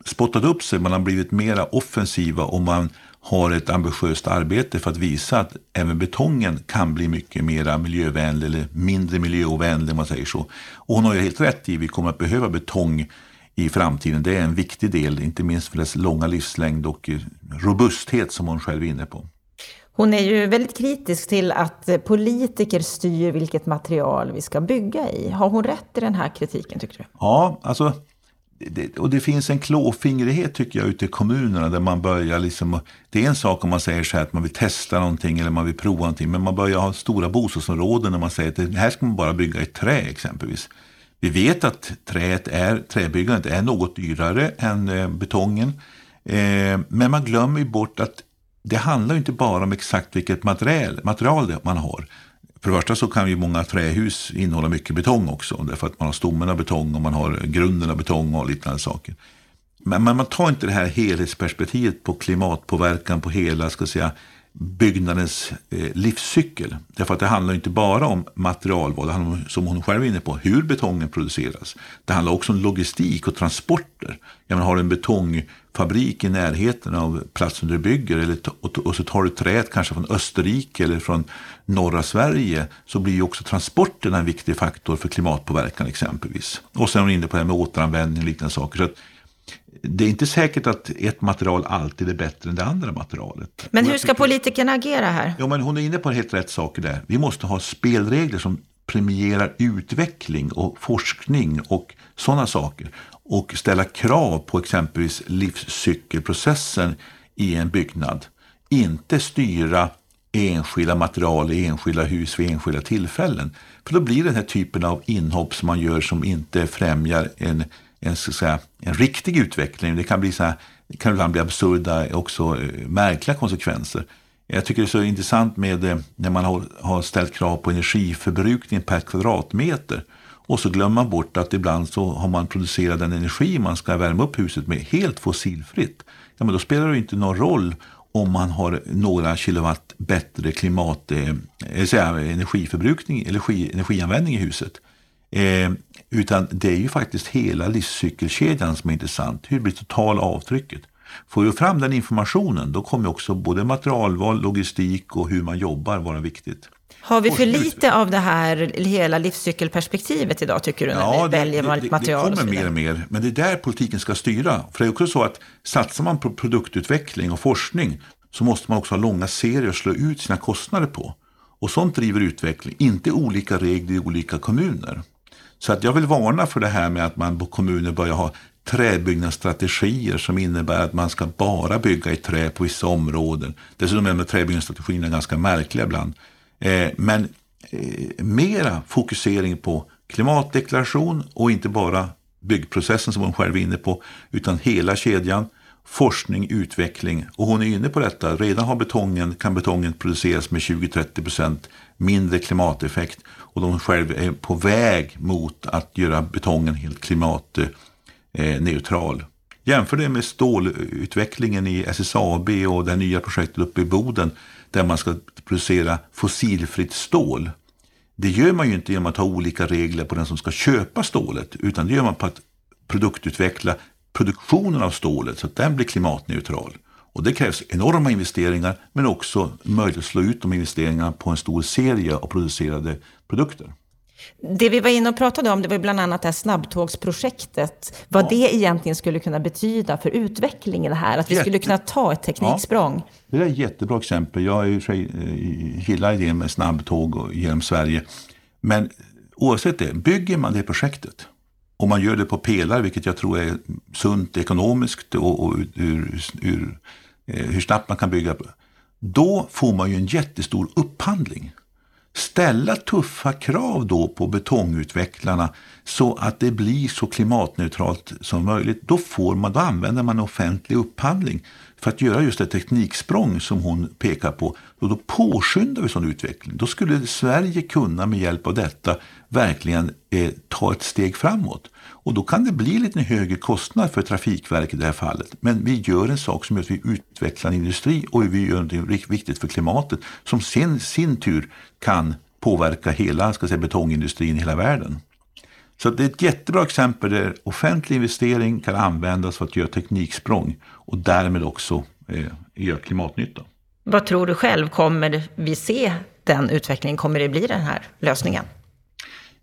spottat upp sig, man har blivit mera offensiva och man har ett ambitiöst arbete för att visa att även betongen kan bli mycket mer miljövänlig eller mindre miljöovänlig om man säger så. Och hon har ju helt rätt i, vi kommer att behöva betong i framtiden. Det är en viktig del, inte minst för dess långa livslängd och robusthet som hon själv är inne på. Hon är ju väldigt kritisk till att politiker styr vilket material vi ska bygga i. Har hon rätt i den här kritiken tycker du? Ja, alltså det, och det finns en klåfingrighet tycker jag ute i kommunerna där man börjar liksom, det är en sak om man säger så här att man vill testa någonting eller man vill prova någonting, men man börjar ha stora bostadsområden när man säger att det här ska man bara bygga i trä exempelvis. Vi vet att träet är, träbyggandet är något dyrare än eh, betongen, eh, men man glömmer ju bort att det handlar inte bara om exakt vilket material, material man har. För det första så kan ju många trähus innehålla mycket betong också. Därför att man har stommen av betong och man har grunden av betong och liknande saker. Men, men man tar inte det här helhetsperspektivet på klimatpåverkan på hela ska säga, byggnadens eh, livscykel. Därför att det handlar inte bara om materialval, det handlar om, som hon själv är inne på, hur betongen produceras. Det handlar också om logistik och transporter. Jag menar, har du en betongfabrik i närheten av platsen du bygger eller, och, och så tar du träet kanske från Österrike eller från norra Sverige så blir ju också transporterna en viktig faktor för klimatpåverkan exempelvis. Och sen är hon inne på det här med återanvändning och liknande saker. Så att, det är inte säkert att ett material alltid är bättre än det andra materialet. Men hur ska politikerna agera här? Ja, men hon är inne på helt rätt saker där. Vi måste ha spelregler som premierar utveckling och forskning och sådana saker. Och ställa krav på exempelvis livscykelprocessen i en byggnad. Inte styra enskilda material i enskilda hus vid enskilda tillfällen. För då blir det den här typen av inhopp som man gör som inte främjar en en, så säga, en riktig utveckling. Det kan, bli så här, det kan ibland bli absurda, också eh, märkliga konsekvenser. Jag tycker det är så intressant med eh, när man har, har ställt krav på energiförbrukning per kvadratmeter. Och så glömmer man bort att ibland så har man producerat den energi man ska värma upp huset med helt fossilfritt. Ja, men då spelar det inte någon roll om man har några kilowatt bättre klimat, eh, eh säga, energiförbrukning, energi, energianvändning i huset. Eh, utan det är ju faktiskt hela livscykelkedjan som är intressant. Hur blir totala avtrycket? Får vi fram den informationen, då kommer också både materialval, logistik och hur man jobbar vara viktigt. Har vi för lite av det här hela livscykelperspektivet idag, tycker du, när ja, vi väljer det, det, material? Det kommer mer och mer, men det är där politiken ska styra. För det är också så att satsar man på produktutveckling och forskning så måste man också ha långa serier att slå ut sina kostnader på. Och sånt driver utveckling, inte olika regler i olika kommuner. Så att jag vill varna för det här med att man på kommuner börjar ha träbyggnadsstrategier som innebär att man ska bara bygga i trä på vissa områden. Dessutom är de träbyggnadsstrategierna ganska märkliga ibland. Eh, men eh, mera fokusering på klimatdeklaration och inte bara byggprocessen som hon själv är inne på, utan hela kedjan. Forskning, utveckling och hon är inne på detta. Redan har betongen, kan betongen produceras med 20-30 procent mindre klimateffekt och de själva är på väg mot att göra betongen helt klimatneutral. Eh, eh, Jämför det med stålutvecklingen i SSAB och det nya projektet uppe i Boden där man ska producera fossilfritt stål. Det gör man ju inte genom att ha olika regler på den som ska köpa stålet utan det gör man på att produktutveckla produktionen av stålet så att den blir klimatneutral. Och det krävs enorma investeringar men också möjlighet att slå ut de investeringarna på en stor serie av producerade produkter. Det vi var inne och pratade om, det var bland annat det här snabbtågsprojektet. Vad ja. det egentligen skulle kunna betyda för utvecklingen här, att vi Jätte... skulle kunna ta ett tekniksprång. Ja. Det är ett jättebra exempel. Jag eh, gillar idén med snabbtåg genom Sverige. Men oavsett det, bygger man det projektet om man gör det på pelare, vilket jag tror är sunt ekonomiskt och, och ur, ur, Eh, hur snabbt man kan bygga, då får man ju en jättestor upphandling. Ställa tuffa krav då på betongutvecklarna så att det blir så klimatneutralt som möjligt. Då, får man, då använder man offentlig upphandling för att göra just det tekniksprång som hon pekar på. Och då påskyndar vi sån utveckling. Då skulle Sverige kunna med hjälp av detta verkligen eh, ta ett steg framåt. Och då kan det bli lite högre kostnad för Trafikverket i det här fallet. Men vi gör en sak som gör att vi utvecklar en industri och vi gör något viktigt för klimatet som sen sin tur kan påverka hela ska säga, betongindustrin i hela världen. Så det är ett jättebra exempel där offentlig investering kan användas för att göra tekniksprång och därmed också eh, göra klimatnytta. Vad tror du själv, kommer vi se den utvecklingen? Kommer det bli den här lösningen?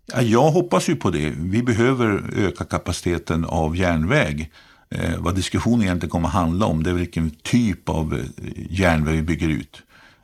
Ja, jag hoppas ju på det. Vi behöver öka kapaciteten av järnväg. Eh, vad diskussionen egentligen kommer att handla om det är vilken typ av eh, järnväg vi bygger ut.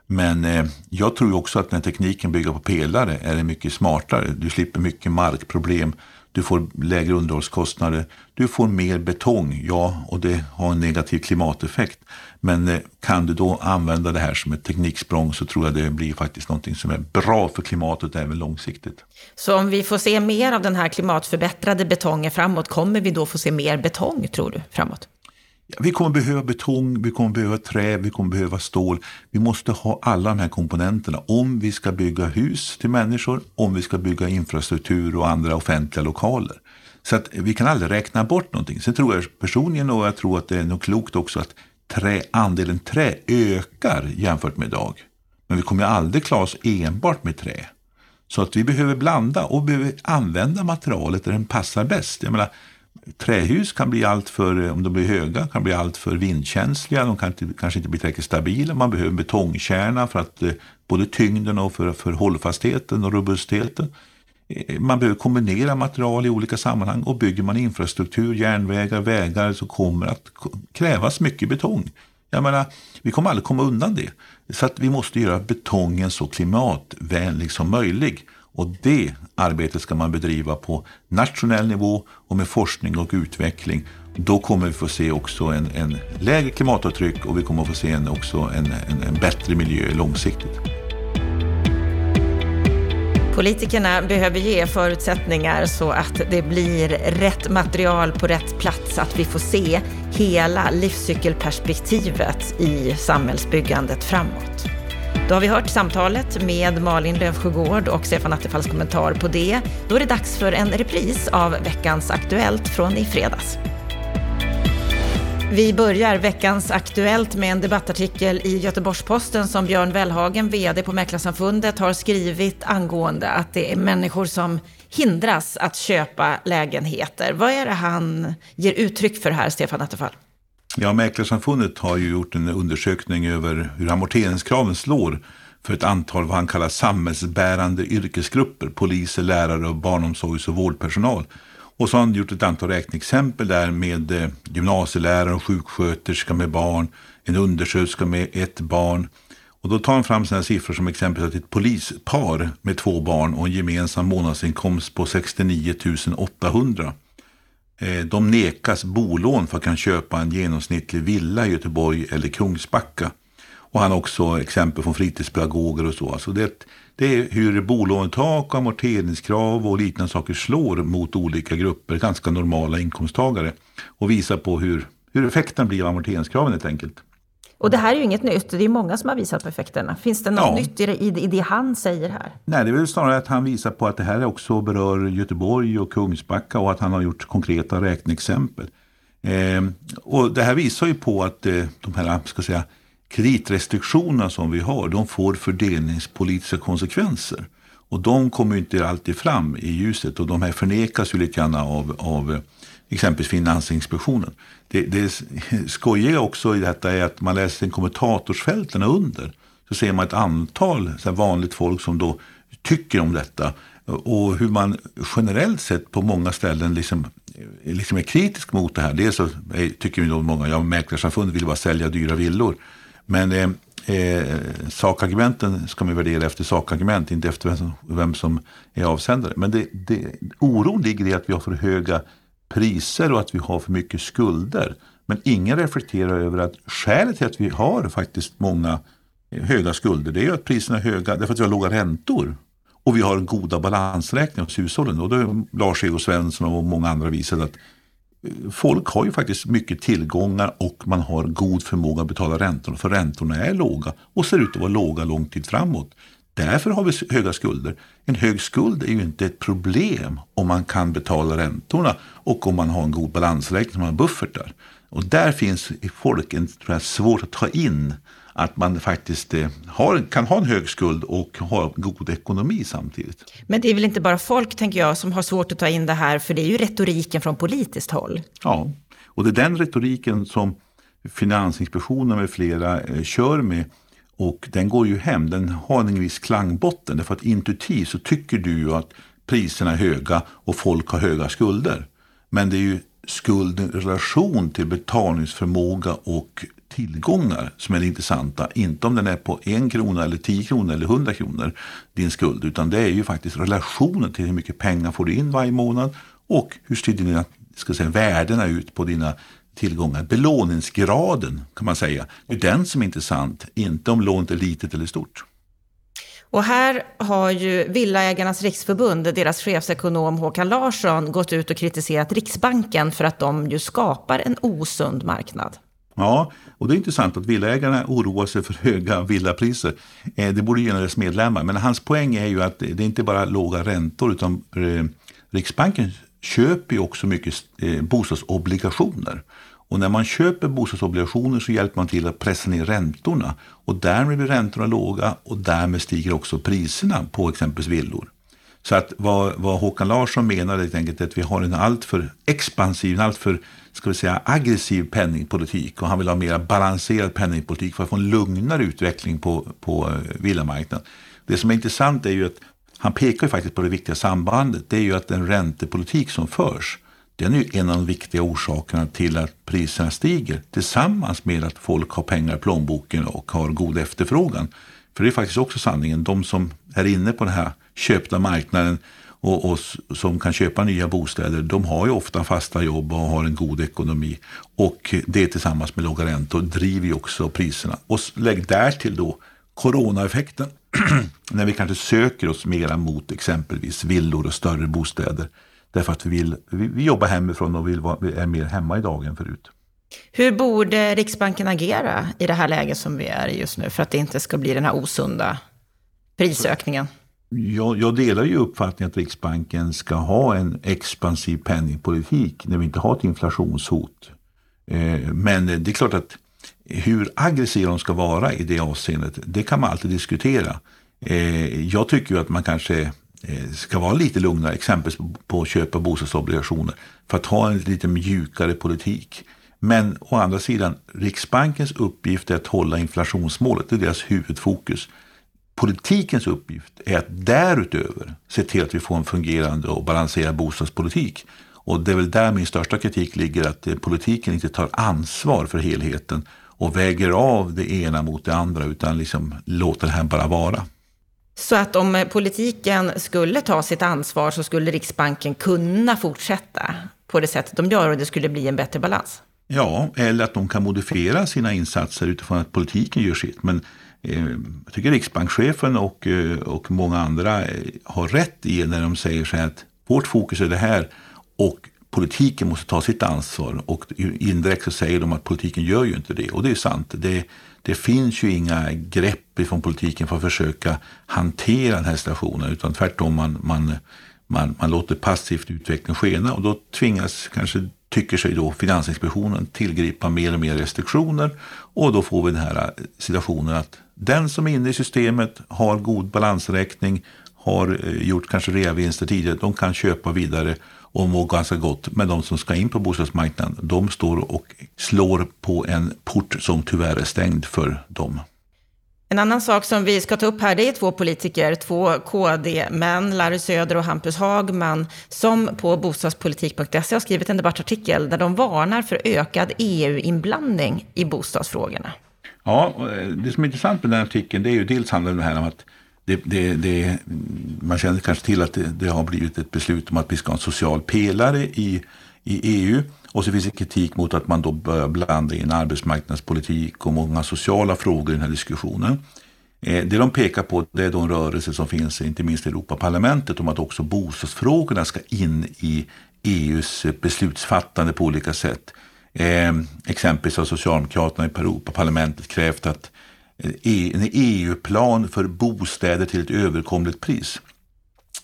Men eh, jag tror också att när tekniken bygger på pelare är det mycket smartare. Du slipper mycket markproblem. Du får lägre underhållskostnader. Du får mer betong, ja, och det har en negativ klimateffekt. Men eh, kan du då använda det här som ett tekniksprång så tror jag det blir faktiskt någonting som är bra för klimatet även långsiktigt. Så om vi får se mer av den här klimatförbättrade betongen framåt, kommer vi då få se mer betong, tror du, framåt? Vi kommer behöva betong, vi kommer behöva trä, vi kommer behöva stål. Vi måste ha alla de här komponenterna om vi ska bygga hus till människor, om vi ska bygga infrastruktur och andra offentliga lokaler. Så att vi kan aldrig räkna bort någonting. Sen tror jag personligen och jag tror att det är nog klokt också att trä, andelen trä ökar jämfört med idag. Men vi kommer aldrig klara oss enbart med trä. Så att vi behöver blanda och behöver använda materialet där den passar bäst. Jag menar, Trähus kan bli alltför, eh, om de blir höga, kan bli alltför vindkänsliga. De kan inte, kanske inte bli tillräckligt stabila. Man behöver betongkärna för att eh, både tyngden och för, för hållfastheten och robustheten. Eh, man behöver kombinera material i olika sammanhang och bygger man infrastruktur, järnvägar, vägar så kommer det att krävas mycket betong. Jag menar, vi kommer aldrig komma undan det. Så att vi måste göra betongen så klimatvänlig som möjligt. Och det arbetet ska man bedriva på nationell nivå och med forskning och utveckling. Då kommer vi få se också en, en lägre klimatavtryck och vi kommer få se en, också en, en, en bättre miljö långsiktigt. Politikerna behöver ge förutsättningar så att det blir rätt material på rätt plats, att vi får se hela livscykelperspektivet i samhällsbyggandet framåt. Då har vi hört samtalet med Malin Löfsjögård och Stefan Attefalls kommentar på det. Då är det dags för en repris av veckans Aktuellt från i fredags. Vi börjar veckans Aktuellt med en debattartikel i Göteborgs-Posten som Björn Wellhagen, VD på Mäklarsamfundet, har skrivit angående att det är människor som hindras att köpa lägenheter. Vad är det han ger uttryck för här, Stefan Attefall? Ja, Mäklarsamfundet har ju gjort en undersökning över hur amorteringskraven slår för ett antal vad han kallar samhällsbärande yrkesgrupper, poliser, lärare och barnomsorgs och vårdpersonal. Och så har han gjort ett antal räkneexempel där med eh, gymnasielärare och sjuksköterska med barn, en undersköterska med ett barn. Och då tar han fram sina siffror som exempel att ett polispar med två barn och en gemensam månadsinkomst på 69 800 Eh, de nekas bolån för att kunna köpa en genomsnittlig villa i Göteborg eller Kungsbacka. Och han har också exempel från fritidspedagoger och så. Alltså det, det är hur bolånetak, amorteringskrav och liknande saker slår mot olika grupper, ganska normala inkomsttagare. Och visar på hur, hur effekten blir av amorteringskraven helt enkelt. Och det här är ju inget nytt, det är många som har visat på effekterna. Finns det något ja. nytt i det, i det han säger här? Nej, det är väl snarare att han visar på att det här också berör Göteborg och Kungsbacka och att han har gjort konkreta räkneexempel. Eh, och det här visar ju på att eh, de här ska säga, kreditrestriktionerna som vi har, de får fördelningspolitiska konsekvenser. Och de kommer inte alltid fram i ljuset och de här förnekas ju lite grann av, av exempelvis Finansinspektionen. Det, det skojiga också i detta är att man läser kommentatorsfälten under. Så ser man ett antal så vanligt folk som då tycker om detta. Och hur man generellt sett på många ställen liksom, liksom är kritisk mot det här. Dels så tycker då många, ja mäklarsamfundet vill bara sälja dyra villor. Men eh, eh, sakargumenten ska man värdera efter sakargument, inte efter vem som, vem som är avsändare. Men det, det, oron ligger i att vi har för höga priser och att vi har för mycket skulder. Men ingen reflekterar över att skälet till att vi har faktiskt många eh, höga skulder, det är att priserna är höga därför att vi har låga räntor. Och vi har goda balansräkningar hos hushållen. Och då har Lars-Erik Svensson och många andra visat att eh, folk har ju faktiskt mycket tillgångar och man har god förmåga att betala räntorna. För räntorna är låga och ser ut att vara låga lång tid framåt. Därför har vi höga skulder. En hög skuld är ju inte ett problem om man kan betala räntorna och om man har en god balansräkning, som har buffertar. Och där finns i folk en, tror jag, svårt att ta in att man faktiskt eh, har, kan ha en hög skuld och ha god ekonomi samtidigt. Men det är väl inte bara folk, tänker jag, som har svårt att ta in det här, för det är ju retoriken från politiskt håll. Ja, och det är den retoriken som Finansinspektionen med flera eh, kör med. Och den går ju hem, den har en viss klangbotten. Därför att intuitivt så tycker du ju att priserna är höga och folk har höga skulder. Men det är ju skulden i relation till betalningsförmåga och tillgångar som är det intressanta. Inte om den är på en krona eller tio kronor eller hundra kronor din skuld. Utan det är ju faktiskt relationen till hur mycket pengar får du in varje månad och hur ser dina ska säga, värdena ut på dina tillgångar. Belåningsgraden kan man säga. Det är den som är intressant. Inte om lånet är litet eller stort. Och här har ju Villaägarnas riksförbund, deras chefsekonom Håkan Larsson, gått ut och kritiserat Riksbanken för att de ju skapar en osund marknad. Ja, och det är intressant att villaägarna oroar sig för höga villapriser. Eh, det borde gynna deras medlemmar. Men hans poäng är ju att det är inte bara låga räntor utan eh, Riksbanken köper ju också mycket eh, bostadsobligationer. Och när man köper bostadsobligationer så hjälper man till att pressa ner räntorna. Och därmed blir räntorna låga och därmed stiger också priserna på exempelvis villor. Så att vad, vad Håkan Larsson menar är helt enkelt att vi har en alltför expansiv, en alltför ska vi säga, aggressiv penningpolitik och han vill ha mer balanserad penningpolitik för att få en lugnare utveckling på, på eh, villamarknaden. Det som är intressant är ju att han pekar ju faktiskt på det viktiga sambandet. Det är ju att den räntepolitik som förs den är en av de viktiga orsakerna till att priserna stiger tillsammans med att folk har pengar i plånboken och har god efterfrågan. För det är faktiskt också sanningen. De som är inne på den här köpta marknaden och, och, som kan köpa nya bostäder, de har ju ofta fasta jobb och har en god ekonomi. Och det tillsammans med låga räntor driver ju också priserna. Och lägg därtill då coronaeffekten, när vi kanske söker oss mera mot exempelvis villor och större bostäder. Därför att vi, vill, vi, vi jobbar hemifrån och vill vara, vi är mer hemma idag än förut. Hur borde Riksbanken agera i det här läget som vi är i just nu för att det inte ska bli den här osunda prisökningen? Jag, jag, delar ju uppfattningen att Riksbanken ska ha en expansiv penningpolitik när vi inte har ett inflationshot. Eh, men det är klart att hur aggressiva de ska vara i det avseendet, det kan man alltid diskutera. Eh, jag tycker ju att man kanske Eh, ska vara lite lugnare, exempelvis på att köpa bostadsobligationer, för att ha en lite mjukare politik. Men å andra sidan, Riksbankens uppgift är att hålla inflationsmålet, det är deras huvudfokus. Politikens uppgift är att därutöver se till att vi får en fungerande och balanserad bostadspolitik. Och det är väl där min största kritik ligger, att eh, politiken inte tar ansvar för helheten och väger av det ena mot det andra, utan liksom låter det här bara vara. Så att om eh, politiken skulle ta sitt ansvar så skulle Riksbanken kunna fortsätta på det sättet de gör och det skulle bli en bättre balans? Ja, eller att de kan modifiera sina insatser utifrån att politiken gör sitt. Men eh, jag tycker riksbankschefen och, eh, och många andra eh, har rätt i när de säger så här att vårt fokus är det här och politiken måste ta sitt ansvar. Och indirekt så säger de att politiken gör ju inte det. Och det är sant. Det, det finns ju inga grepp från politiken för att försöka hantera den här situationen. Utan tvärtom, man, man, man, man låter passivt utvecklingen skena. Och då tvingas kanske tycker sig då Finansinspektionen tillgripa mer och mer restriktioner och då får vi den här eh, situationen att den som är inne i systemet har god balansräkning, har eh, gjort kanske reavinster tidigare, de kan köpa vidare och må ganska gott. Men de som ska in på bostadsmarknaden, de står och slår på en port som tyvärr är stängd för dem. En annan sak som vi ska ta upp här, det är två politiker, två KD-män, Larry Söder och Hampus Hagman, som på bostadspolitik.se har skrivit en debattartikel där de varnar för ökad EU-inblandning i bostadsfrågorna. Ja, det som är intressant med den artikeln det är ju dels handlar det här om att det, det, det, man känner kanske till att det, det, har blivit ett beslut om att vi ska ha en social pelare i, i EU. Och så finns det kritik mot att man då börjar blanda in arbetsmarknadspolitik och många sociala frågor i den här diskussionen. Eh, det de pekar på det är då en rörelse som finns inte minst i Europaparlamentet om att också bostadsfrågorna ska in i EUs beslutsfattande på olika sätt. Eh, exempelvis har Socialdemokraterna i Europaparlamentet krävt att E, en EU-plan för bostäder till ett överkomligt pris.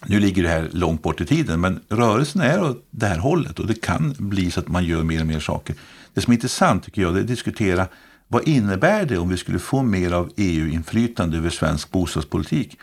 Nu ligger det här långt bort i tiden, men rörelsen är åt det här hållet och det kan bli så att man gör mer och mer saker. Det som är intressant tycker jag, är att diskutera vad innebär det om vi skulle få mer av EU-inflytande över svensk bostadspolitik?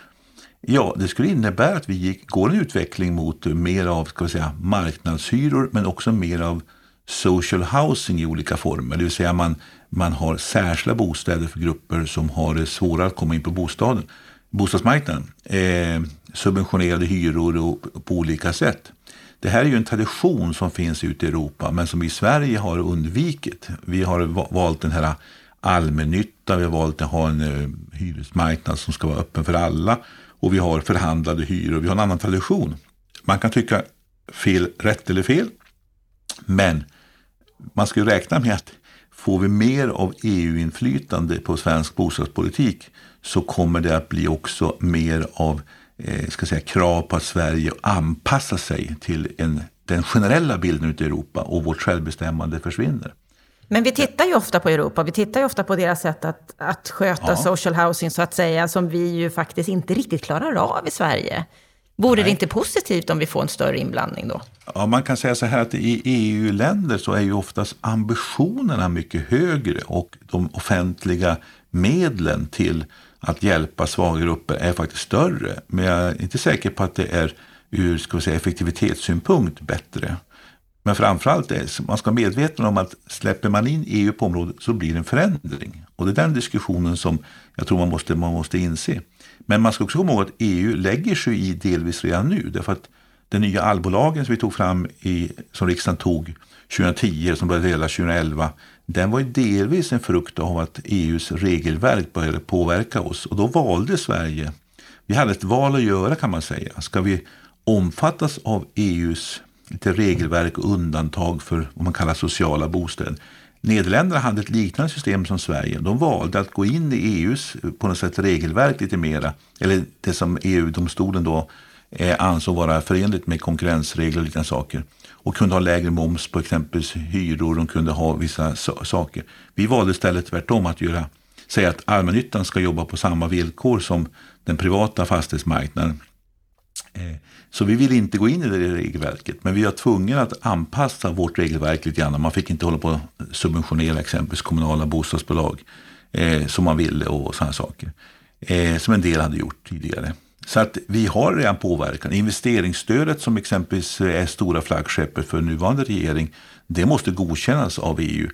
Ja, det skulle innebära att vi gick, går en utveckling mot mer av ska vi säga, marknadshyror men också mer av social housing i olika former. Det vill säga man, man har särskilda bostäder för grupper som har det svårare att komma in på bostaden, bostadsmarknaden. Eh, subventionerade hyror och, på olika sätt. Det här är ju en tradition som finns ute i Europa men som vi i Sverige har undvikit. Vi har valt den här allmännyttan, vi har valt att ha en eh, hyresmarknad som ska vara öppen för alla och vi har förhandlade hyror. Vi har en annan tradition. Man kan tycka fel, rätt eller fel, men man ska ju räkna med att får vi mer av EU-inflytande på svensk bostadspolitik så kommer det att bli också mer av eh, ska säga, krav på att Sverige anpassar sig till en, den generella bilden ute i Europa och vårt självbestämmande försvinner. Men vi tittar ju ofta på Europa, vi tittar ju ofta på deras sätt att, att sköta ja. social housing så att säga, som vi ju faktiskt inte riktigt klarar av i Sverige. Vore Nej. det inte positivt om vi får en större inblandning då? Ja, man kan säga så här att i EU-länder så är ju oftast ambitionerna mycket högre och de offentliga medlen till att hjälpa svaga grupper är faktiskt större. Men jag är inte säker på att det är ur ska säga, effektivitetssynpunkt bättre. Men framförallt är man ska vara medveten om att släpper man in EU på området så blir det en förändring. Och det är den diskussionen som jag tror man måste, man måste inse. Men man ska också komma ihåg att EU lägger sig i delvis redan nu. Därför att den nya allbolagen som vi tog fram i, som riksdagen tog 2010, som började gälla 2011, den var ju delvis en frukt av att EUs regelverk började påverka oss. Och då valde Sverige, vi hade ett val att göra kan man säga. Ska vi omfattas av EUs lite regelverk och undantag för vad man kallar sociala bostäder. Nederländerna hade ett liknande system som Sverige. De valde att gå in i EUs eh, på något sätt regelverk lite mera, eller det som EU-domstolen då eh, ansåg vara förenligt med konkurrensregler och liknande saker. Och kunde ha lägre moms på exempelvis hyror, de kunde ha vissa saker. Vi valde istället tvärtom att göra, säga att allmännyttan ska jobba på samma villkor som den privata fastighetsmarknaden. Eh, så vi vill inte gå in i det regelverket, men vi var tvungna att anpassa vårt regelverk lite grann. Man fick inte hålla på att subventionera exempelvis kommunala bostadsbolag eh, som man ville och sådana saker. Eh, som en del hade gjort tidigare. Så att vi har redan påverkan. Investeringsstödet som exempelvis är stora flaggskeppet för nuvarande regering, det måste godkännas av EU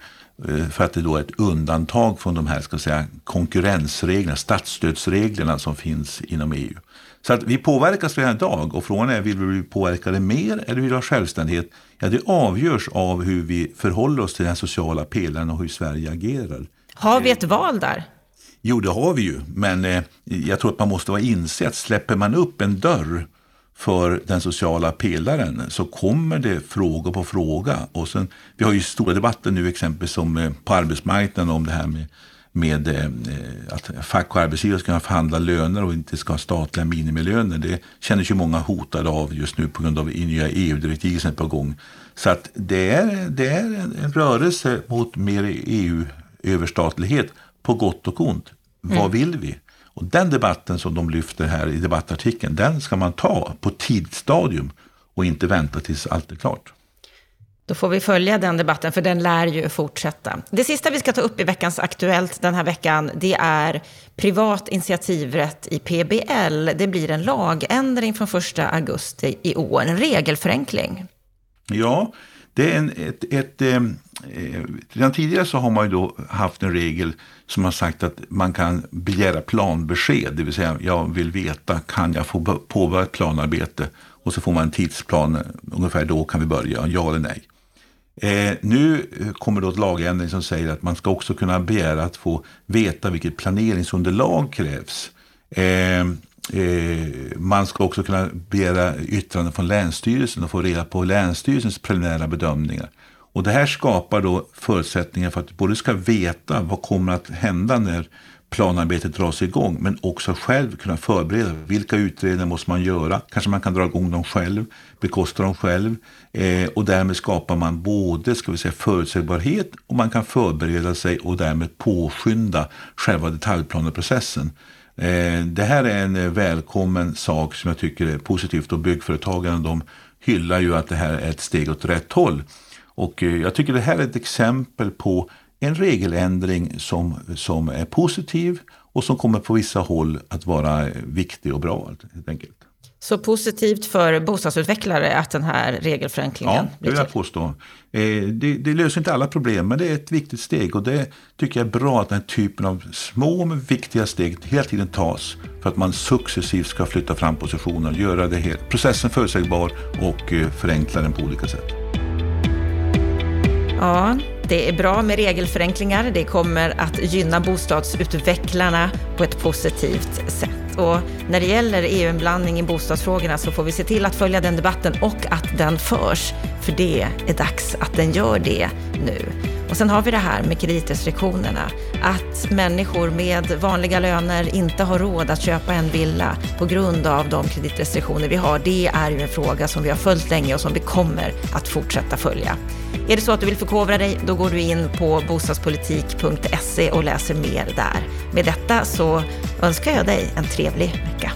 för att det då är ett undantag från de här ska säga, konkurrensreglerna, statsstödsreglerna som finns inom EU. Så att vi påverkas redan idag och frågan är, vill vi bli påverkade mer eller vill vi ha självständighet? Ja, det avgörs av hur vi förhåller oss till den sociala pelaren och hur Sverige agerar. Har vi ett val där? Jo, det har vi ju, men eh, jag tror att man måste vara inse att släpper man upp en dörr för den sociala pelaren så kommer det fråga på fråga. Och sen, vi har ju stora debatter nu exempelvis som, eh, på arbetsmarknaden om det här med med eh, att fack och arbetsgivare ska förhandla löner och inte ska ha statliga minimilöner. Det känner sig många hotade av just nu på grund av nya EU-direktiv som är på gång. Så att det är, det är en rörelse mot mer EU-överstatlighet på gott och ont. Mm. Vad vill vi? Och den debatten som de lyfter här i debattartikeln, den ska man ta på tidsstadium och inte vänta tills allt är klart. Då får vi följa den debatten, för den lär ju fortsätta. Det sista vi ska ta upp i veckans Aktuellt den här veckan, det är privat initiativrätt i PBL. Det blir en lagändring från 1 augusti i år, en regelförenkling. Ja, det är en, ett, ett, eh, redan tidigare så har man ju då haft en regel som har sagt att man kan begära planbesked, det vill säga jag vill veta, kan jag få påbörja ett planarbete? Och så får man en tidsplan, eh, ungefär då kan vi börja, ja eller nej. Eh, nu eh, kommer då ett lagändring som säger att man ska också kunna begära att få veta vilket planeringsunderlag krävs. Eh, eh, man ska också kunna begära yttrande från Länsstyrelsen och få reda på Länsstyrelsens preliminära bedömningar. Och det här skapar då förutsättningar för att du både ska veta vad kommer att hända när planarbetet dras igång men också själv kunna förbereda. Vilka utredningar måste man göra? Kanske man kan dra igång dem själv, bekosta dem själv eh, och därmed skapar man både ska vi säga, förutsägbarhet och man kan förbereda sig och därmed påskynda själva detaljplaneprocessen. Eh, det här är en eh, välkommen sak som jag tycker är positivt och byggföretagen de hyllar ju att det här är ett steg åt rätt håll. Och eh, jag tycker det här är ett exempel på en regeländring som, som är positiv och som kommer på vissa håll att vara viktig och bra. Helt enkelt. Så positivt för bostadsutvecklare att den här regelförenklingen Ja, det vill jag påstå. Eh, det, det, löser inte alla problem, men det är ett viktigt steg och det tycker jag är bra att den här typen av små men viktiga steg hela tiden tas för att man successivt ska flytta fram positioner, göra det helt, processen förutsägbar och eh, förenkla den på olika sätt. Ja, det är bra med regelförenklingar. Det kommer att gynna bostadsutvecklarna på ett positivt sätt. Och när det gäller EU-inblandning i bostadsfrågorna så får vi se till att följa den debatten och att den förs. För det är dags att den gör det nu. Och sen har vi det här med kreditrestriktionerna. Att människor med vanliga löner inte har råd att köpa en villa på grund av de kreditrestriktioner vi har. Det är ju en fråga som vi har följt länge och som vi kommer att fortsätta följa. Är det så att du vill förkovra dig, då går du in på bostadspolitik.se och läser mer där. Med detta så önskar jag dig en trevlig vecka.